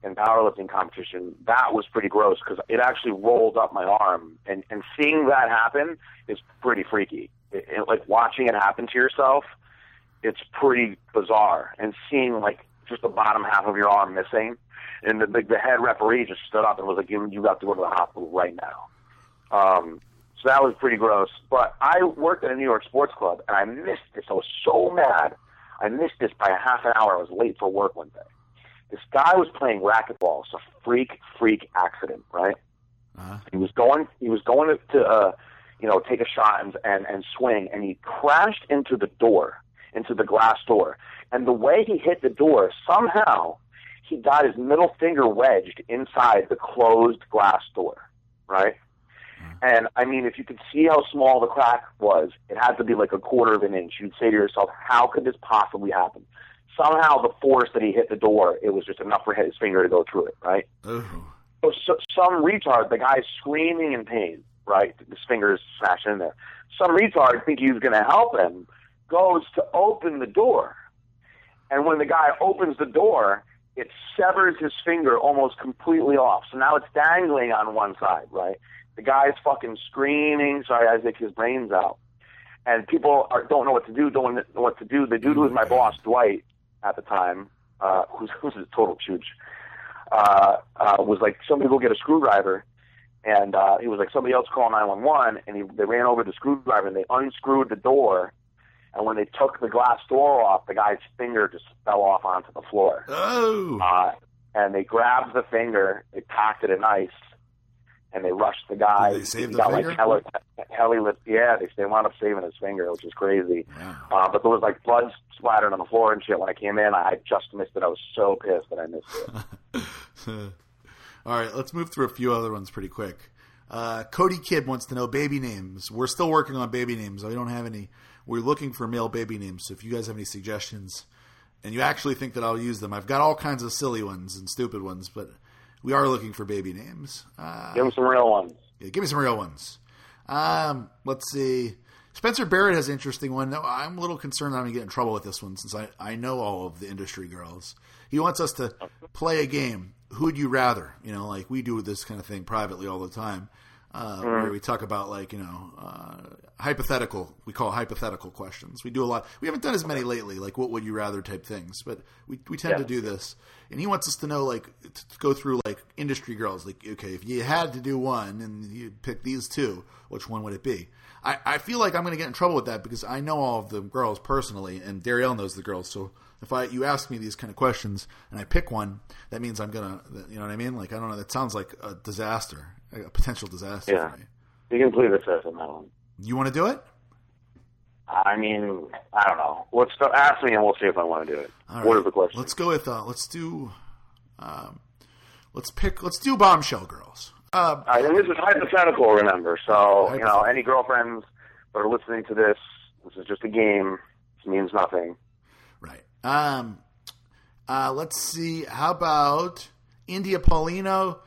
in powerlifting competition, that was pretty gross because it actually rolled up my arm, and and seeing that happen is pretty freaky. It, it, like watching it happen to yourself, it's pretty bizarre. And seeing like just the bottom half of your arm missing, and the the, the head referee just stood up and was like, "You you got to go to the hospital right now." Um, so that was pretty gross. But I worked at a New York sports club, and I missed this. I was so mad. I missed this by a half an hour. I was late for work one day. This guy was playing racquetball. It's a freak, freak accident, right? Uh-huh. He was going. He was going to, to uh, you know, take a shot and, and and swing, and he crashed into the door, into the glass door. And the way he hit the door, somehow, he got his middle finger wedged inside the closed glass door, right? Hmm. And I mean, if you could see how small the crack was, it had to be like a quarter of an inch. You'd say to yourself, how could this possibly happen? Somehow, the force that he hit the door, it was just enough for his finger to go through it, right? Oh. So, so some retard, the guy's screaming in pain, right? His fingers smashed in there. Some retard, thinking he's going to help him, goes to open the door. And when the guy opens the door, it severs his finger almost completely off. So now it's dangling on one side, right? The guy's fucking screaming, sorry, Isaac, his brains out. And people are, don't know what to do, don't know what to do. The dude who was my boss, Dwight, at the time, uh, who's, who's a total chooch, uh, uh, was like, somebody go get a screwdriver. And uh, he was like, somebody else call 911. And he, they ran over the screwdriver and they unscrewed the door. And when they took the glass door off, the guy's finger just fell off onto the floor. Oh. Uh, and they grabbed the finger, they packed it in ice, and they rushed the guy. Did they saved he the got finger? like heli, heli lift. Yeah, they, they wound up saving his finger, which is crazy. Wow. Uh, but there was like blood splattered on the floor and shit. When I came in, I just missed it. I was so pissed that I missed it. All right, let's move through a few other ones pretty quick. Uh, Cody Kidd wants to know baby names. We're still working on baby names. We don't have any. We're looking for male baby names. So if you guys have any suggestions, and you actually think that I'll use them, I've got all kinds of silly ones and stupid ones, but we are looking for baby names. Uh, Give him some real ones. yeah, give me some real ones. Um, let's see. Spencer Barrett has an interesting one. No, I'm a little concerned that I'm going to get in trouble with this one since I, I know all of the industry girls. He wants us to play a game. Who'd you rather? You know, like we do this kind of thing privately all the time, uh, where we talk about like you know uh, hypothetical. We call hypothetical questions. We do a lot. We haven't done as many lately, like what would you rather type things, but we we tend Yeah. to do this. And he wants us to know like to to go through like industry girls. Like okay, if you had to do one and you pick these two, which one would it be? I, I feel like I'm going to get in trouble with that because I know all of the girls personally, and Darielle knows the girls. So if I you ask me these kind of questions and I pick one, that means I'm gonna, you know what I mean? Like I don't know. That sounds like a disaster, a potential disaster. Yeah. You can plead the fifth on that one. You want to do it? I mean, I don't know. Let's ask me and we'll see if I want to do it. What right. is the question? Let's go with. Uh, let's do. Um, let's pick. Let's do bombshell girls. Uh, All right, and this is hypothetical, remember. So, you know, any girlfriends that are listening to this, this is just a game. It means nothing. Um, uh, let's see. How about India Paulino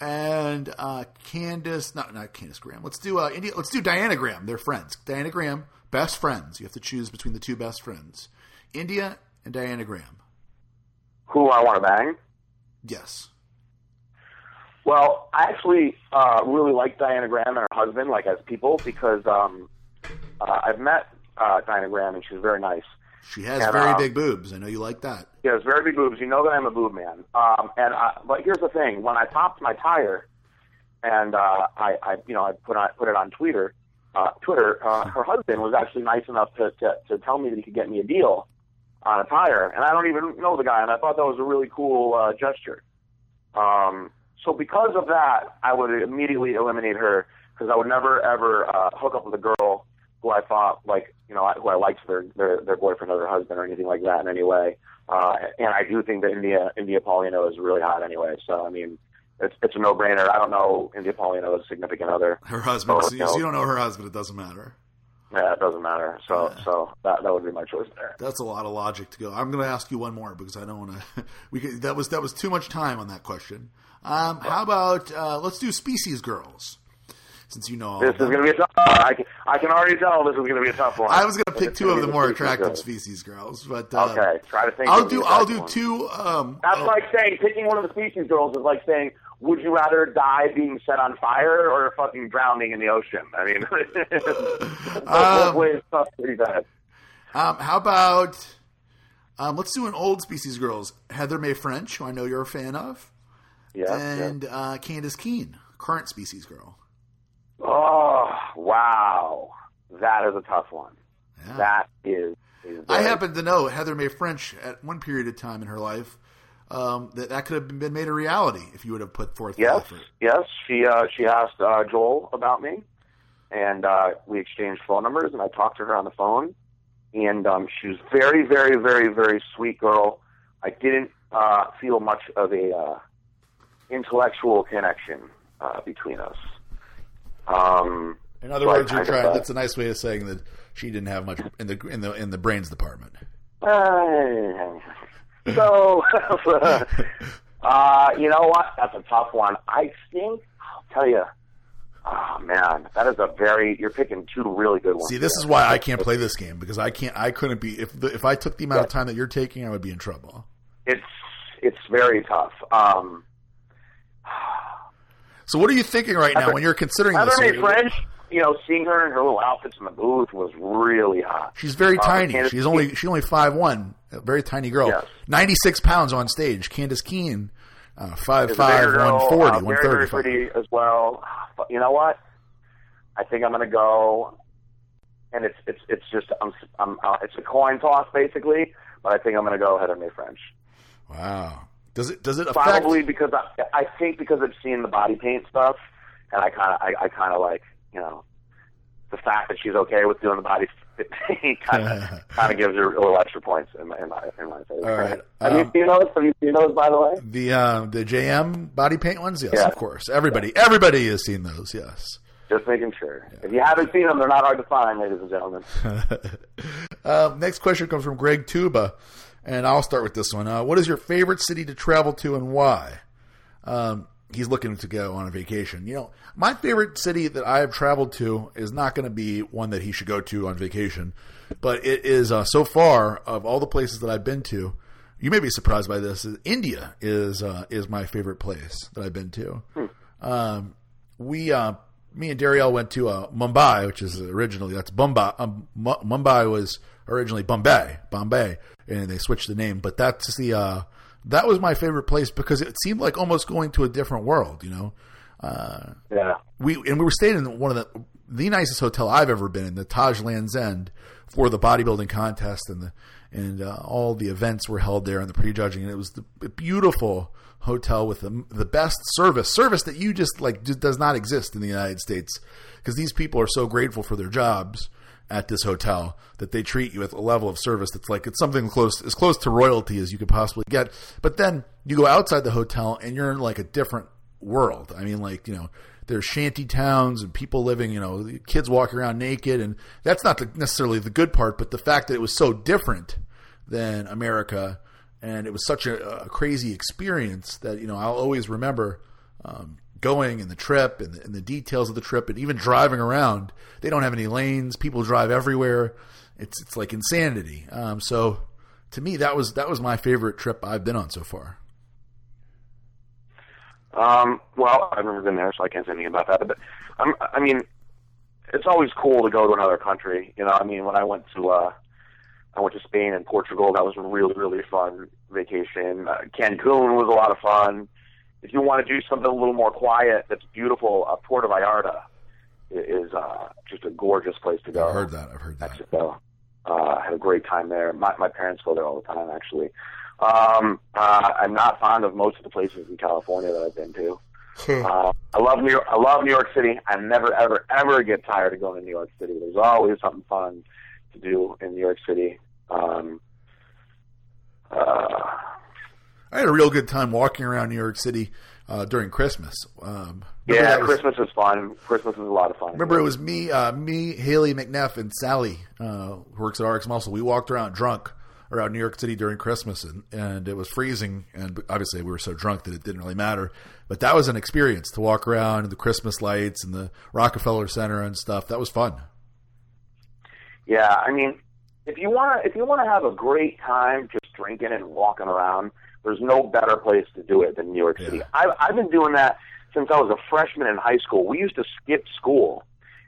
and uh, Candace? Not not Candace Graham. Let's do uh, India. Let's do Diana Graham. They're friends. Diana Graham, best friends. You have to choose between the two best friends, India and Diana Graham. Who I want to bang? Yes. Well, I actually uh, really like Diana Graham and her husband, like as people, because um, uh, I've met uh, Diana Graham and she's very nice. She has And, very uh, big boobs. I know you like that. She has very big boobs. You know that I'm a boob man. Um, and uh, but here's the thing: when I popped my tire, and uh, I, I, you know, I put on put it on Twitter. Uh, Twitter. Uh, her husband was actually nice enough to, to to tell me that he could get me a deal on a tire, and I don't even know the guy, and I thought that was a really cool uh, gesture. Um, so because of that, I would immediately eliminate her because I would never ever uh, hook up with a girl who I thought like you know who I liked their their their boyfriend or their husband or anything like that in any way. Uh, and I do think that India India Paulino is really hot anyway. So I mean, it's it's a no brainer. I don't know India Paulino's significant other. Her husband. So, you know, you don't know her husband. It doesn't matter. Yeah, it doesn't matter. So so that that would be my choice there. That's a lot of logic to go. I'm going to ask you one more because I don't want to. We could, that was that was too much time on that question. Um, how about uh, let's do Species Girls, since you know all This is going to be a tough one. I can, I can already tell this is going to be a tough one. I was going to pick two of the more attractive. Species Girls, but uh, Okay, try to think. I'll do I'll do one. two. Um, That's oh, like saying picking one of the species girls is like saying, would you rather die being set on fire or fucking drowning in the ocean? I mean, both Um, ways tough pretty bad. um, how about um, let's do an old Species Girls. Heather May French, who I know you're a fan of, Yeah. yeah. and uh, Candace Keen, current Species Girl. Oh wow, that is a tough one. Yeah. That is. is I happen to know Heather May French at one period of time in her life um, that that could have been made a reality if you would have put forth Yes, effort. yes. She uh, she asked uh, Joel about me, and uh, we exchanged phone numbers, and I talked to her on the phone, and um, she was very, very, very, very sweet girl. I didn't uh, feel much of a uh, intellectual connection uh, between us. Um, In other words, you're trying. That's a nice way of saying that she didn't have much in the in the in the brains department. Uh, so, uh, you know what? That's a tough one. I think I'll tell you. Oh man, that is a very. You're picking two really good ones. See, this is why I can't play this game because I can't. I couldn't be if the, if I took the amount of time that you're taking, I would be in trouble. It's it's very tough. Um, So, what are you thinking right now when you're considering Heather this? May French, you know, seeing her in her little outfits in the booth was really hot. She's very Uh, tiny. Candace She's only she's only five one, a very tiny girl. Yes. Ninety six pounds on stage. Candace Keen, uh, five five, bigger girl, one forty, uh, one very very thirty five. pretty as well. But you know what? I think I'm going to go, and it's it's it's just I'm, I'm uh, it's a coin toss basically. But I think I'm going to go Heather May French. Wow. Does it does it affect? Probably because I, I think because I've seen the body paint stuff, and I kind of I, I kind of like you know the fact that she's okay with doing the body paint kind of kind of gives her a little extra points in my in my, in my favor. All right. Have Um, you seen those? Have you seen those by the way? The uh, the JM body paint ones, yes, Yeah. of course. Everybody everybody has seen those, yes. Just making sure. If you haven't seen them, they're not hard to find, ladies and gentlemen. Um, next question comes from Greg Tuba, and I'll start with this one. Uh, what is your favorite city to travel to and why? Um, he's looking to go on a vacation. You know, my favorite city that I have traveled to is not going to be one that he should go to on vacation, but it is uh, so far of all the places that I've been to. You may be surprised by this. is India is uh, is my favorite place that I've been to. Um, we uh, me and Darielle went to uh, Mumbai, which is originally that's Bombay. Um, Mu- Mumbai was originally Bombay, Bombay, and they switched the name. But that's the uh, that was my favorite place because it seemed like almost going to a different world. You know, uh, Yeah. we and we were staying in one of the the nicest hotel I've ever been in, the Taj Land's End, for the bodybuilding contest and the and uh, all the events were held there and the prejudging, and it was the beautiful hotel with the the best service, service that you just like just does not exist in the United States because these people are so grateful for their jobs at this hotel that they treat you with a level of service that's like it's something close as close to royalty as you could possibly get. But then you go outside the hotel and you're in like a different world. I mean, like you know, there's shanty towns and people living, you know, kids walking around naked, and that's not the, necessarily the good part, but the fact that it was so different than America, and it was such a, a crazy experience that you know I'll always remember. Um, going and the trip and the, and the details of the trip and even driving around they don't have any lanes people drive everywhere it's it's like insanity um, so to me that was that was my favorite trip I've been on so far Um, well, I've never been there, so I can't say anything about that. But I'm, I mean, it's always cool to go to another country. You know, I mean, when I went to uh, I went to Spain and Portugal, that was a really really fun vacation. Uh, Cancun was a lot of fun. If you want to do something a little more quiet, that's beautiful. Uh, Puerto Vallarta is uh, just a gorgeous place to go. I've heard that I've heard that Mexico. Uh, I had a great time there. My, my parents go there all the time, actually. Um, uh, I'm not fond of most of the places in California that I've been to. Uh, I love New York. I love New York City. I never, ever, ever get tired of going to New York City. There's always something fun to do in New York City. Um, uh, I had a real good time walking around New York City uh, during Christmas. Um, yeah, was- Christmas is fun. Christmas is a lot of fun. Remember, it was me, uh, me, Haley McNeff, and Sally, uh, who works at RX Muscle. We walked around drunk around New York City during Christmas, and, and it was freezing. And obviously, we were so drunk that it didn't really matter. But that was an experience to walk around the Christmas lights and the Rockefeller Center and stuff. That was fun. Yeah, I mean, if you want to, if you want to have a great time just drinking and walking around, there's no better place to do it than New York City. Yeah. I've I've been doing that since I was a freshman in high school. We used to skip school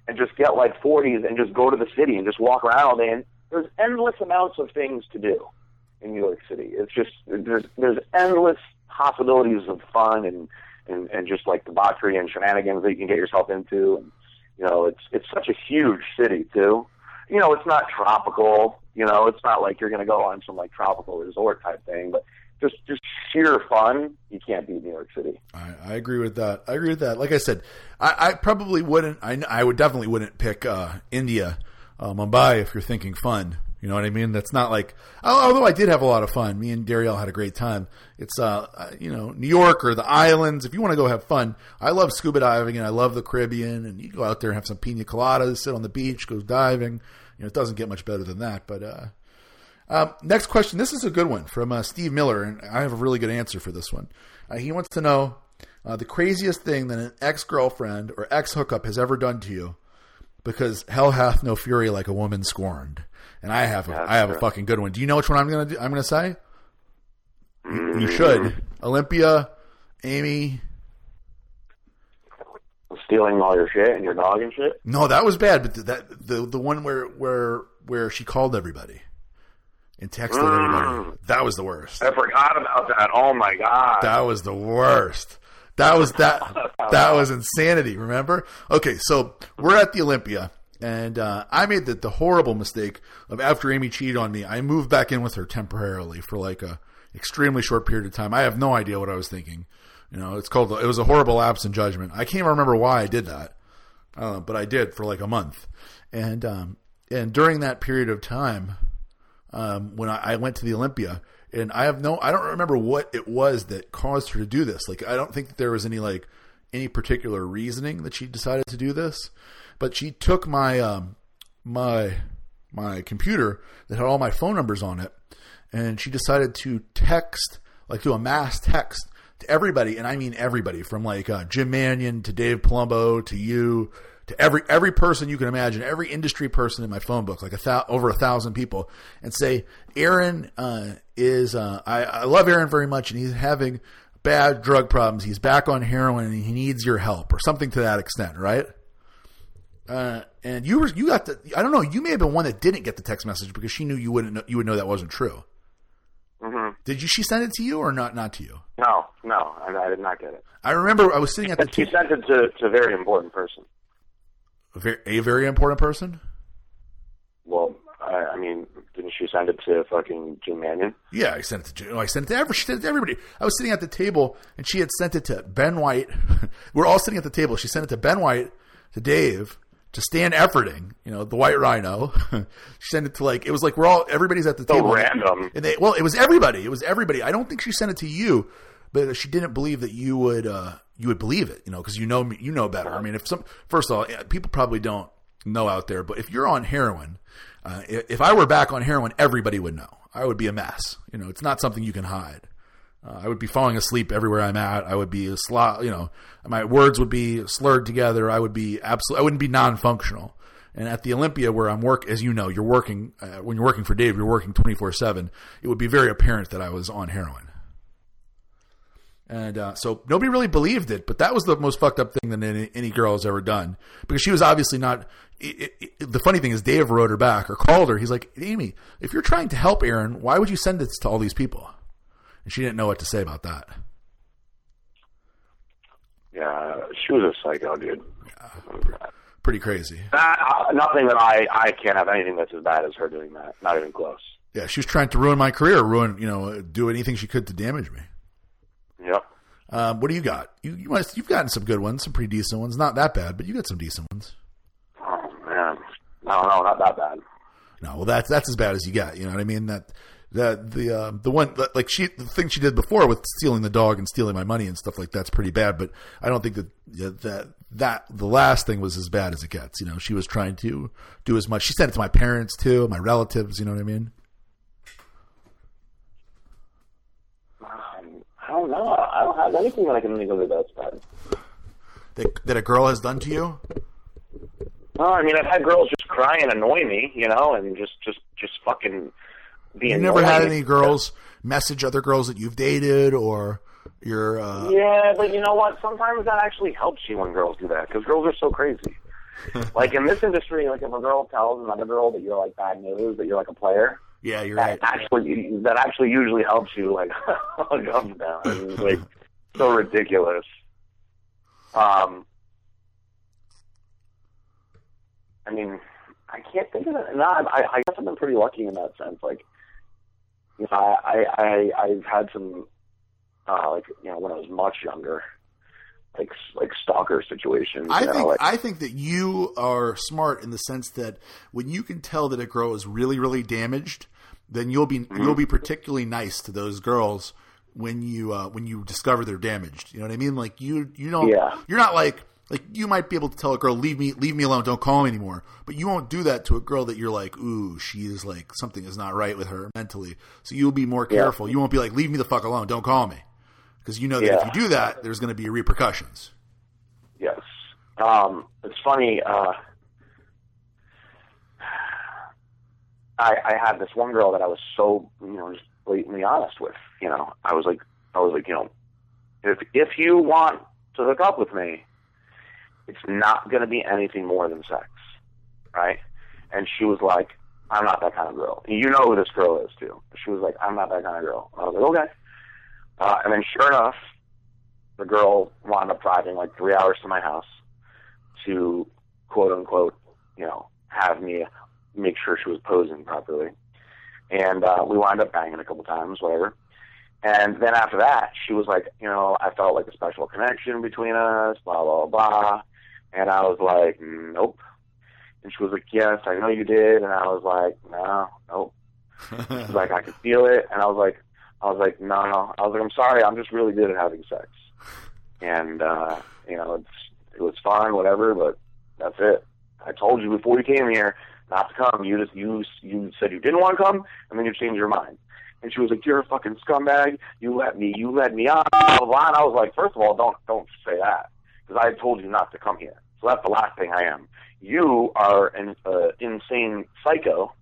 and just get like 40s and just go to the city and just walk around all day. And there's endless amounts of things to do in New York City. It's just there's there's endless possibilities of fun and and and just like debauchery and shenanigans that you can get yourself into. And you know, it's it's such a huge city too. You know, it's not tropical. You know, it's not like you're going to go on some like tropical resort type thing, but just just sheer fun. You can't beat New York City. I, I agree with that. I agree with that. Like I said, I, I probably wouldn't. I, I would definitely wouldn't pick uh, India, uh, Mumbai if you're thinking fun. You know what I mean? That's not like. Although I did have a lot of fun. Me and Darielle had a great time. It's uh, you know, New York or the islands. If you want to go have fun, I love scuba diving and I love the Caribbean. And you go out there and have some pina coladas, sit on the beach, go diving. You know, it doesn't get much better than that. But uh, um, next question. This is a good one from uh, Steve Miller, and I have a really good answer for this one. Uh, he wants to know uh, the craziest thing that an ex girlfriend or ex hookup has ever done to you, because hell hath no fury like a woman scorned. And I have, a, That's I have a fucking good one. Do you know which one I'm gonna do? I'm gonna say. You, you should. Olympia, Amy. Stealing all your shit and your dog and shit. No, that was bad. But th- that the the one where where where she called everybody and texted everybody. That was the worst. I forgot about that. Oh my god. That was the worst. That was that that was insanity. Remember? Okay, so we're at the Olympia, and uh, I made the, the horrible mistake of after Amy cheated on me, I moved back in with her temporarily for like a extremely short period of time. I have no idea what I was thinking. You know, it's called it was a horrible lapse in judgment. I can't even remember why I did that, uh, but I did for like a month, and um, and during that period of time, um, when I, I went to the Olympia, and I have no, I don't remember what it was that caused her to do this. Like, I don't think that there was any like any particular reasoning that she decided to do this, but she took my um, my my computer that had all my phone numbers on it, and she decided to text like do a mass text to everybody, and I mean everybody from like uh, Jim Manion to Dave Palumbo to you to every every person you can imagine, every industry person in my phone book, like a thou, over a thousand people, and say Aaron uh, is uh, I, I love Aaron very much, and he's having bad drug problems. He's back on heroin, and he needs your help, or something to that extent, right? Uh, and you were you got the I don't know you may have been one that didn't get the text message because she knew you wouldn't know, you would know that wasn't true. hmm Did you she send it to you or not not to you? No, no, I, I did not get it. I remember I was sitting at the she sent it to, to a very important person. A very, important person. Well, I, I mean, didn't she send it to fucking Jim Manion? Yeah, I sent it to Jen- oh, I sent it to every, she sent it to everybody. I was sitting at the table and she had sent it to Ben White. We're all sitting at the table. She sent it to Ben White, to Dave, to Stan Efferding, you know, the White Rhino. she sent it to like it was like we're all everybody's at the So table. random. And they well, it was everybody. It was everybody. I don't think she sent it to you, but she didn't believe that you would uh you would believe it, you know, because you know you know better. I mean, if some first of all, people probably don't know out there, but if you're on heroin, uh, if, I were back on heroin, everybody would know. I would be a mess. You know, it's not something you can hide. Uh, I would be falling asleep everywhere I'm at. I would be a slot. You know, my words would be slurred together. I would be absolutely. I wouldn't be non-functional. And at the Olympia, where I'm work, as you know, you're working uh, when you're working for Dave. You're working 24 seven. It would be very apparent that I was on heroin. And uh, so nobody really believed it, but that was the most fucked up thing that any, any girl has ever done because she was obviously not. It, it, the funny thing is, Dave wrote her back or called her. He's like, Amy, if you're trying to help Aaron, why would you send this to all these people? And she didn't know what to say about that. Yeah, she was a psycho, dude. pretty crazy. Uh, nothing that I I can't have anything that's as bad as her doing that. Not even close. Yeah, she was trying to ruin my career, ruin you know, do anything she could to damage me. Yep. Um, what do you got? You, you must you've gotten some good ones, some pretty decent ones. Not that bad, but you got some decent ones. Oh man, no, no, not know, not that bad. No, well that's that's as bad as you get. You know what I mean? That the the uh, the one like she the thing she did before with stealing the dog and stealing my money and stuff like that's pretty bad. But I don't think that that that the last thing was as bad as it gets. You know, she was trying to do as much. She sent it to my parents too, my relatives. You know what I mean? Um, I don't know. I don't have anything that I can think of that's bad. That that a girl has done to you? No, I mean I've had girls just cry and annoy me, you know, and just just just fucking be. You never had any girls message other girls that you've dated or your uh, Yeah, but you know what? Sometimes that actually helps you when girls do that because girls are so crazy. like in this industry, like if a girl tells another girl that you're like bad news, that you're like a player, yeah, you're that right. actually that actually usually helps you like hug up down. It's like so ridiculous. Um, I mean, I can't think of it. No, I, I guess I've been pretty lucky in that sense. Like, you know, I, I, I I've had some, uh, like, you know, when I was much younger, like, like stalker situations. I know, think like, I think that you are smart in the sense that when you can tell that a girl is really really damaged, then you'll be Mm-hmm. you'll be particularly nice to those girls when you uh, when you discover they're damaged. You know what I mean? Like you you don't Yeah. you're not like like you might be able to tell a girl leave me leave me alone don't call me anymore but you won't do that to a girl that you're like ooh she is like something is not right with her mentally so you'll be more Yeah. careful you won't be like leave me the fuck alone don't call me because you know that Yeah. if you do that there's going to be repercussions Yes. Um, it's funny. Uh, I, I had this one girl that I was so, you know, just blatantly honest with. You know, I was like, I was like, you know, if if you want to hook up with me, it's not going to be anything more than sex, right? And she was like, I'm not that kind of girl. You know who this girl is too. She was like, I'm not that kind of girl. I was like, okay. Uh, and then sure enough, the girl wound up driving like three hours to my house to quote unquote, you know, have me make sure she was posing properly. And uh, we wound up banging a couple times, whatever. And then after that, she was like, you know, I felt like a special connection between us, blah, blah, blah. And I was like, nope. And she was like, yes, I know you did. And I was like, no, nope. She was like, I could feel it. And I was like, I was like, no, no. I was like, I'm sorry. I'm just really good at having sex. And, uh, you know, it's, it was fine, whatever, but that's it. I told you before you came here not to come. You just, you, you said you didn't want to come, and then you changed your mind. And she was like, "You're a fucking scumbag. You let me, you let me on." Blah blah. blah. And I was like, first of all, don't don't say that because I told you not to come here. So that's the last thing I am. You are an uh, insane psycho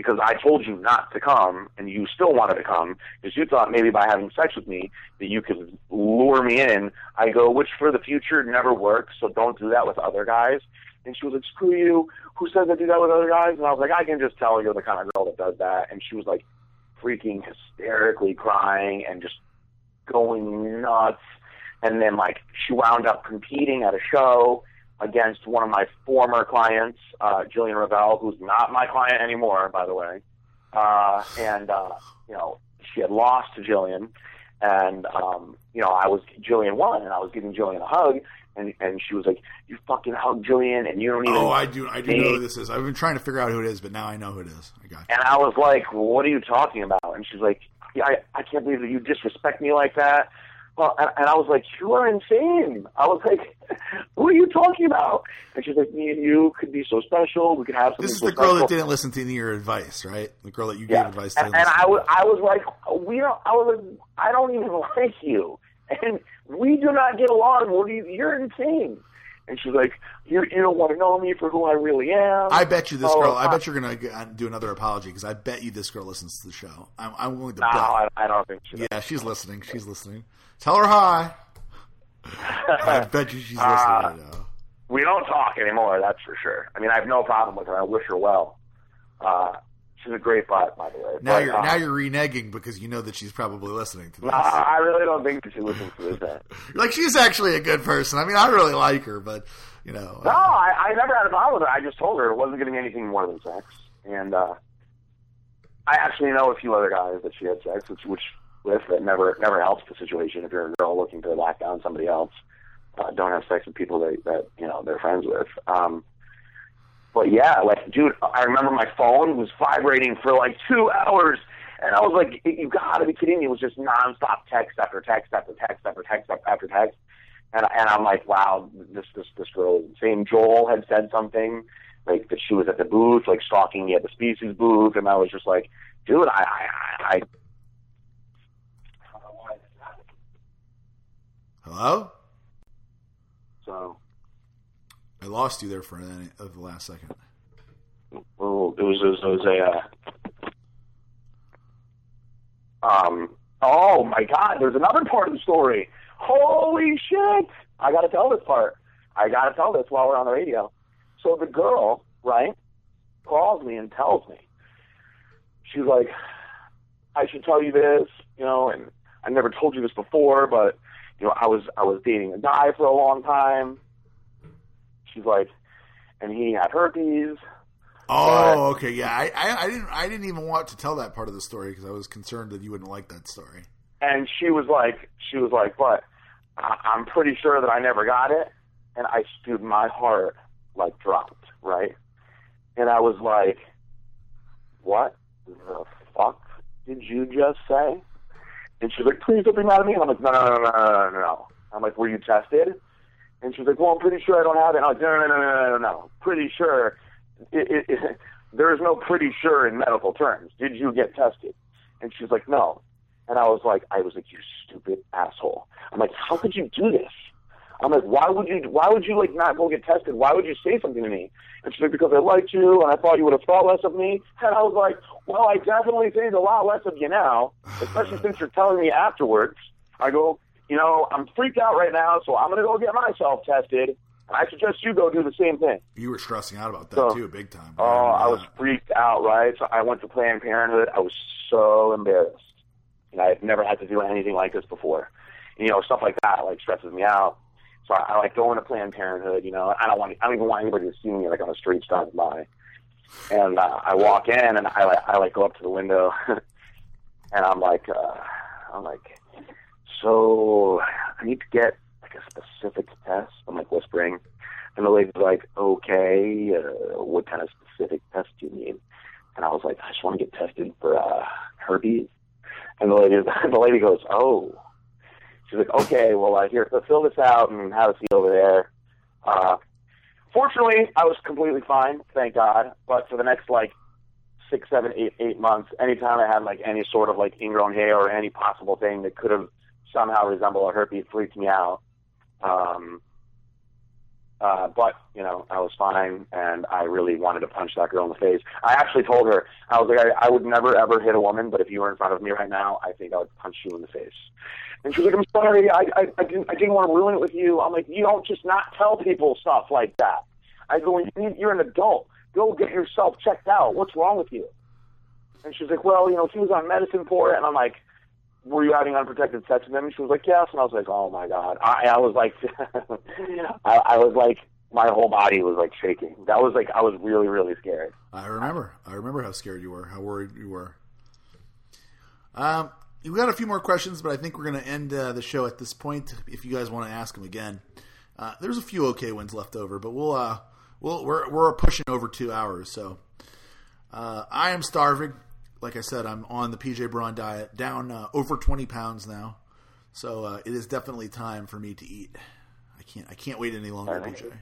because I told you not to come and you still wanted to come because you thought maybe by having sex with me that you could lure me in. I go, which for the future never works, so don't do that with other guys. And she was like, screw you. Who says I do that with other guys? And I was like, I can just tell you're the kind of girl that does that. And she was like freaking hysterically crying and just going nuts. And then like she wound up competing at a show against one of my former clients, uh, Jillian Ravel, who's not my client anymore, by the way. Uh, and, uh, you know, she had lost to Jillian. And, um, you know, I was, Jillian won, and I was giving Jillian a hug. And, and she was like, you fucking hug Jillian, and you don't even. Oh, I do. I do know who this is. I've been trying to figure out who it is, but now I know who it is. I got. You. And I was like, what are you talking about? And she's like, yeah, I, I can't believe that you disrespect me like that. Well, and, and I was like, you are insane. I was like, who are you talking about? And she's like, me and you could be so special. We could have something This is so the girl that didn't listen to any of your advice, right? The girl that you Yeah. gave advice to. And, and I was, I was like, we don't. I was like, I don't even like you, and we do not get along. What you? You're insane. And she's like, you, you don't want to know me for who I really am. I bet you this Oh, girl. I uh, bet you're gonna uh, do another apology because I bet you this girl listens to the show. I'm, I'm willing to No, bet. I, I don't think she. Yeah, she's listening. She's listening. Tell her hi. I bet you she's listening Uh, right now. we don't talk anymore. That's for sure. I mean, I have no problem with her. I wish her well. Uh, She's a great butt, by the way. Now But, you're uh, now you're reneging because you know that she's probably listening to this. I really don't think that she listens to this. uh, like she's actually a good person. I mean, I really like her, but you know, No, uh, I, I never had a problem with her. I just told her it wasn't going to be anything more than sex. And uh, I actually know a few other guys that she had sex which, which with that never never helps the situation. If you're a girl looking to lock down somebody else, uh, don't have sex with people that, that you know they're friends with. Um, but yeah, like, dude, I remember my phone was vibrating for like two hours. And I was like, "You gotta be kidding me!" It was just nonstop text after text after text after text after text, and and I'm like, "Wow, this this this girl is insane." Joel had said something like that she was at the booth, like stalking me at the Species booth, and I was just like, "Dude, I I I." I hello. so I lost you there for an, of the last second. well, it was it was, it was a uh, um. Oh my God! There's another part of the story. Holy shit! I got to tell this part. I got to tell this while we're on the radio. So the girl, right, calls me and tells me. She's like, I should tell you this, you know, and I never told you this before, but you know, I was I was dating a guy for a long time. She's like, and he had herpes. Oh, okay, yeah. I, I, I didn't I didn't even want to tell that part of the story because I was concerned that you wouldn't like that story. And she was like, she was like, but I, I'm pretty sure that I never got it. And I, dude, my heart like dropped, right? And I was like, what the fuck did you just say? And she's like, please don't be mad at me. And I'm like, no, no, no, no, no, no, no. I'm like, were you tested? And she's like, well, I'm pretty sure I don't have it. I'm like, no, no, no, no, no, no, no. Pretty sure. There is no pretty sure in medical terms. Did you get tested? And she's like, no. And I was like, I was like, you stupid asshole. I'm like, how could you do this? I'm like, why would you? Why would you like not go get tested? Why would you say something to me? And she's like, because I liked you and I thought you would have thought less of me. And I was like, well, I definitely think a lot less of you now, especially since you're telling me afterwards. I go, you know, I'm freaked out right now, so I'm gonna go get myself tested. And I suggest you go do the same thing. You were stressing out about that So- too, big time. Oh, I was freaked out, right? So I went to Planned Parenthood. I was so embarrassed. And I've never had to do anything like this before. And, you know, stuff like that like stresses me out. I, like going to Planned Parenthood. You know, I don't want I don't even want anybody to see me like on the streets driving by. And uh, I walk in and I like I like go up to the window, and I'm like uh, I'm like, so I need to get like a specific test. I'm like whispering, and the lady's like, okay, uh, what kind of specific test do you need? And I was like, I just want to get tested for uh, herpes. And the lady, the lady goes, oh. She's like, okay, well, uh, here, fill this out and have a seat over there. Uh, fortunately, I was completely fine, thank God. But for the next like six, seven, eight, eight months, anytime I had like any sort of like ingrown hair or any possible thing that could have somehow resembled a herpes freaked me out. Um, uh, but you know, I was fine, and I really wanted to punch that girl in the face. I actually told her I was like, I, I would never ever hit a woman, but if you were in front of me right now, I think I would punch you in the face. And she was like, I'm sorry, I, I, I didn't, I didn't want to ruin it with you. I'm like, you don't just not tell people stuff like that. I go, "You- you're an adult. Go get yourself checked out. What's wrong with you? And she's like, well, you know, she was on medicine for it. And I'm like, were you having unprotected sex with him? And she was like, yes. And I was like, oh my god. I, I was like, I, I was like, my whole body was like shaking. That was like, I was really, really scared. I remember. I remember how scared you were, how worried you were. Um, we've got a few more questions, but I think we're going to end uh, the show at this point. If you guys want to ask them again, uh, there's a few okay ones left over, but we'll uh, we'll we're we're pushing over two hours, so uh, I am starving. Like I said, I'm on the PJ Braun diet, down uh, over 20 pounds now, so uh, it is definitely time for me to eat. I can't I can't wait any longer. PJ.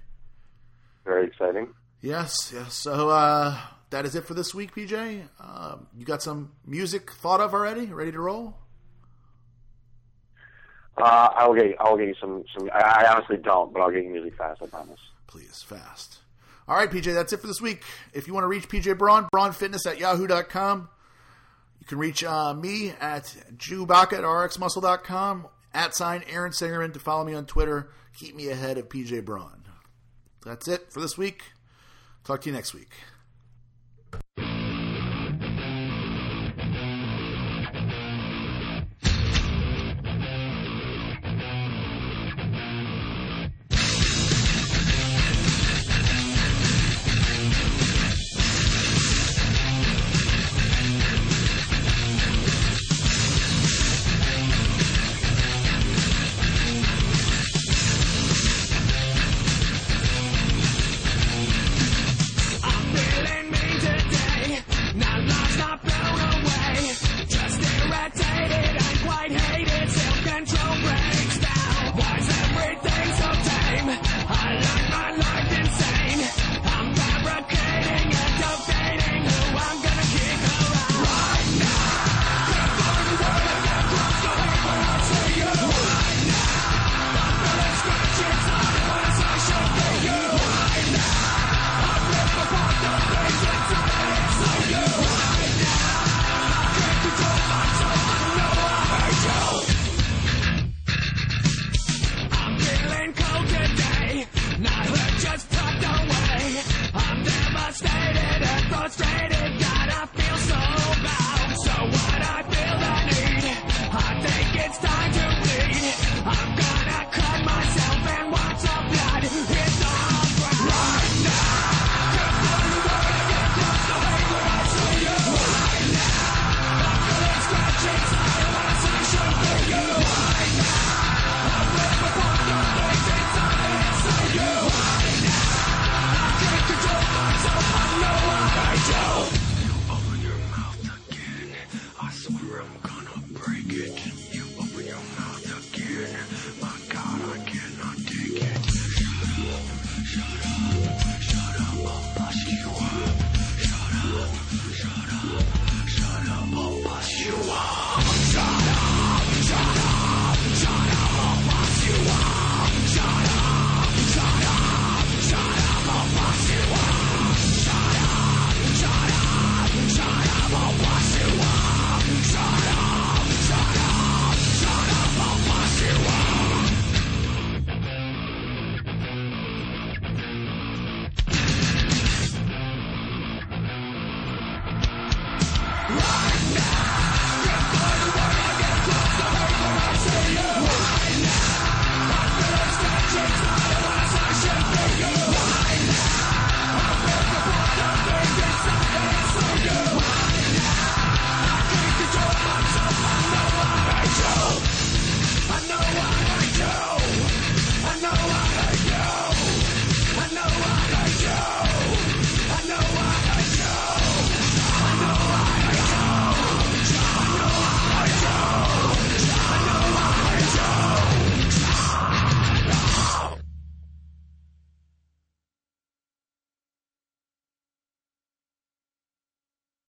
Very exciting. Yes, yes. So uh, that is it for this week, PJ. Um, you got some music thought of already? Ready to roll? Uh, I'll get, I'll get you some, some. I, I honestly don't, but I'll get you music fast. I promise. Please, fast. All right, PJ, that's it for this week. If you want to reach PJ Braun, braunfitness at yahoo.com. Can reach uh, me at jewbaka at rxmuscle.com, at sign Aaron Singerman to follow me on Twitter. Keep me ahead of PJ Braun. That's it for this week. Talk to you next week.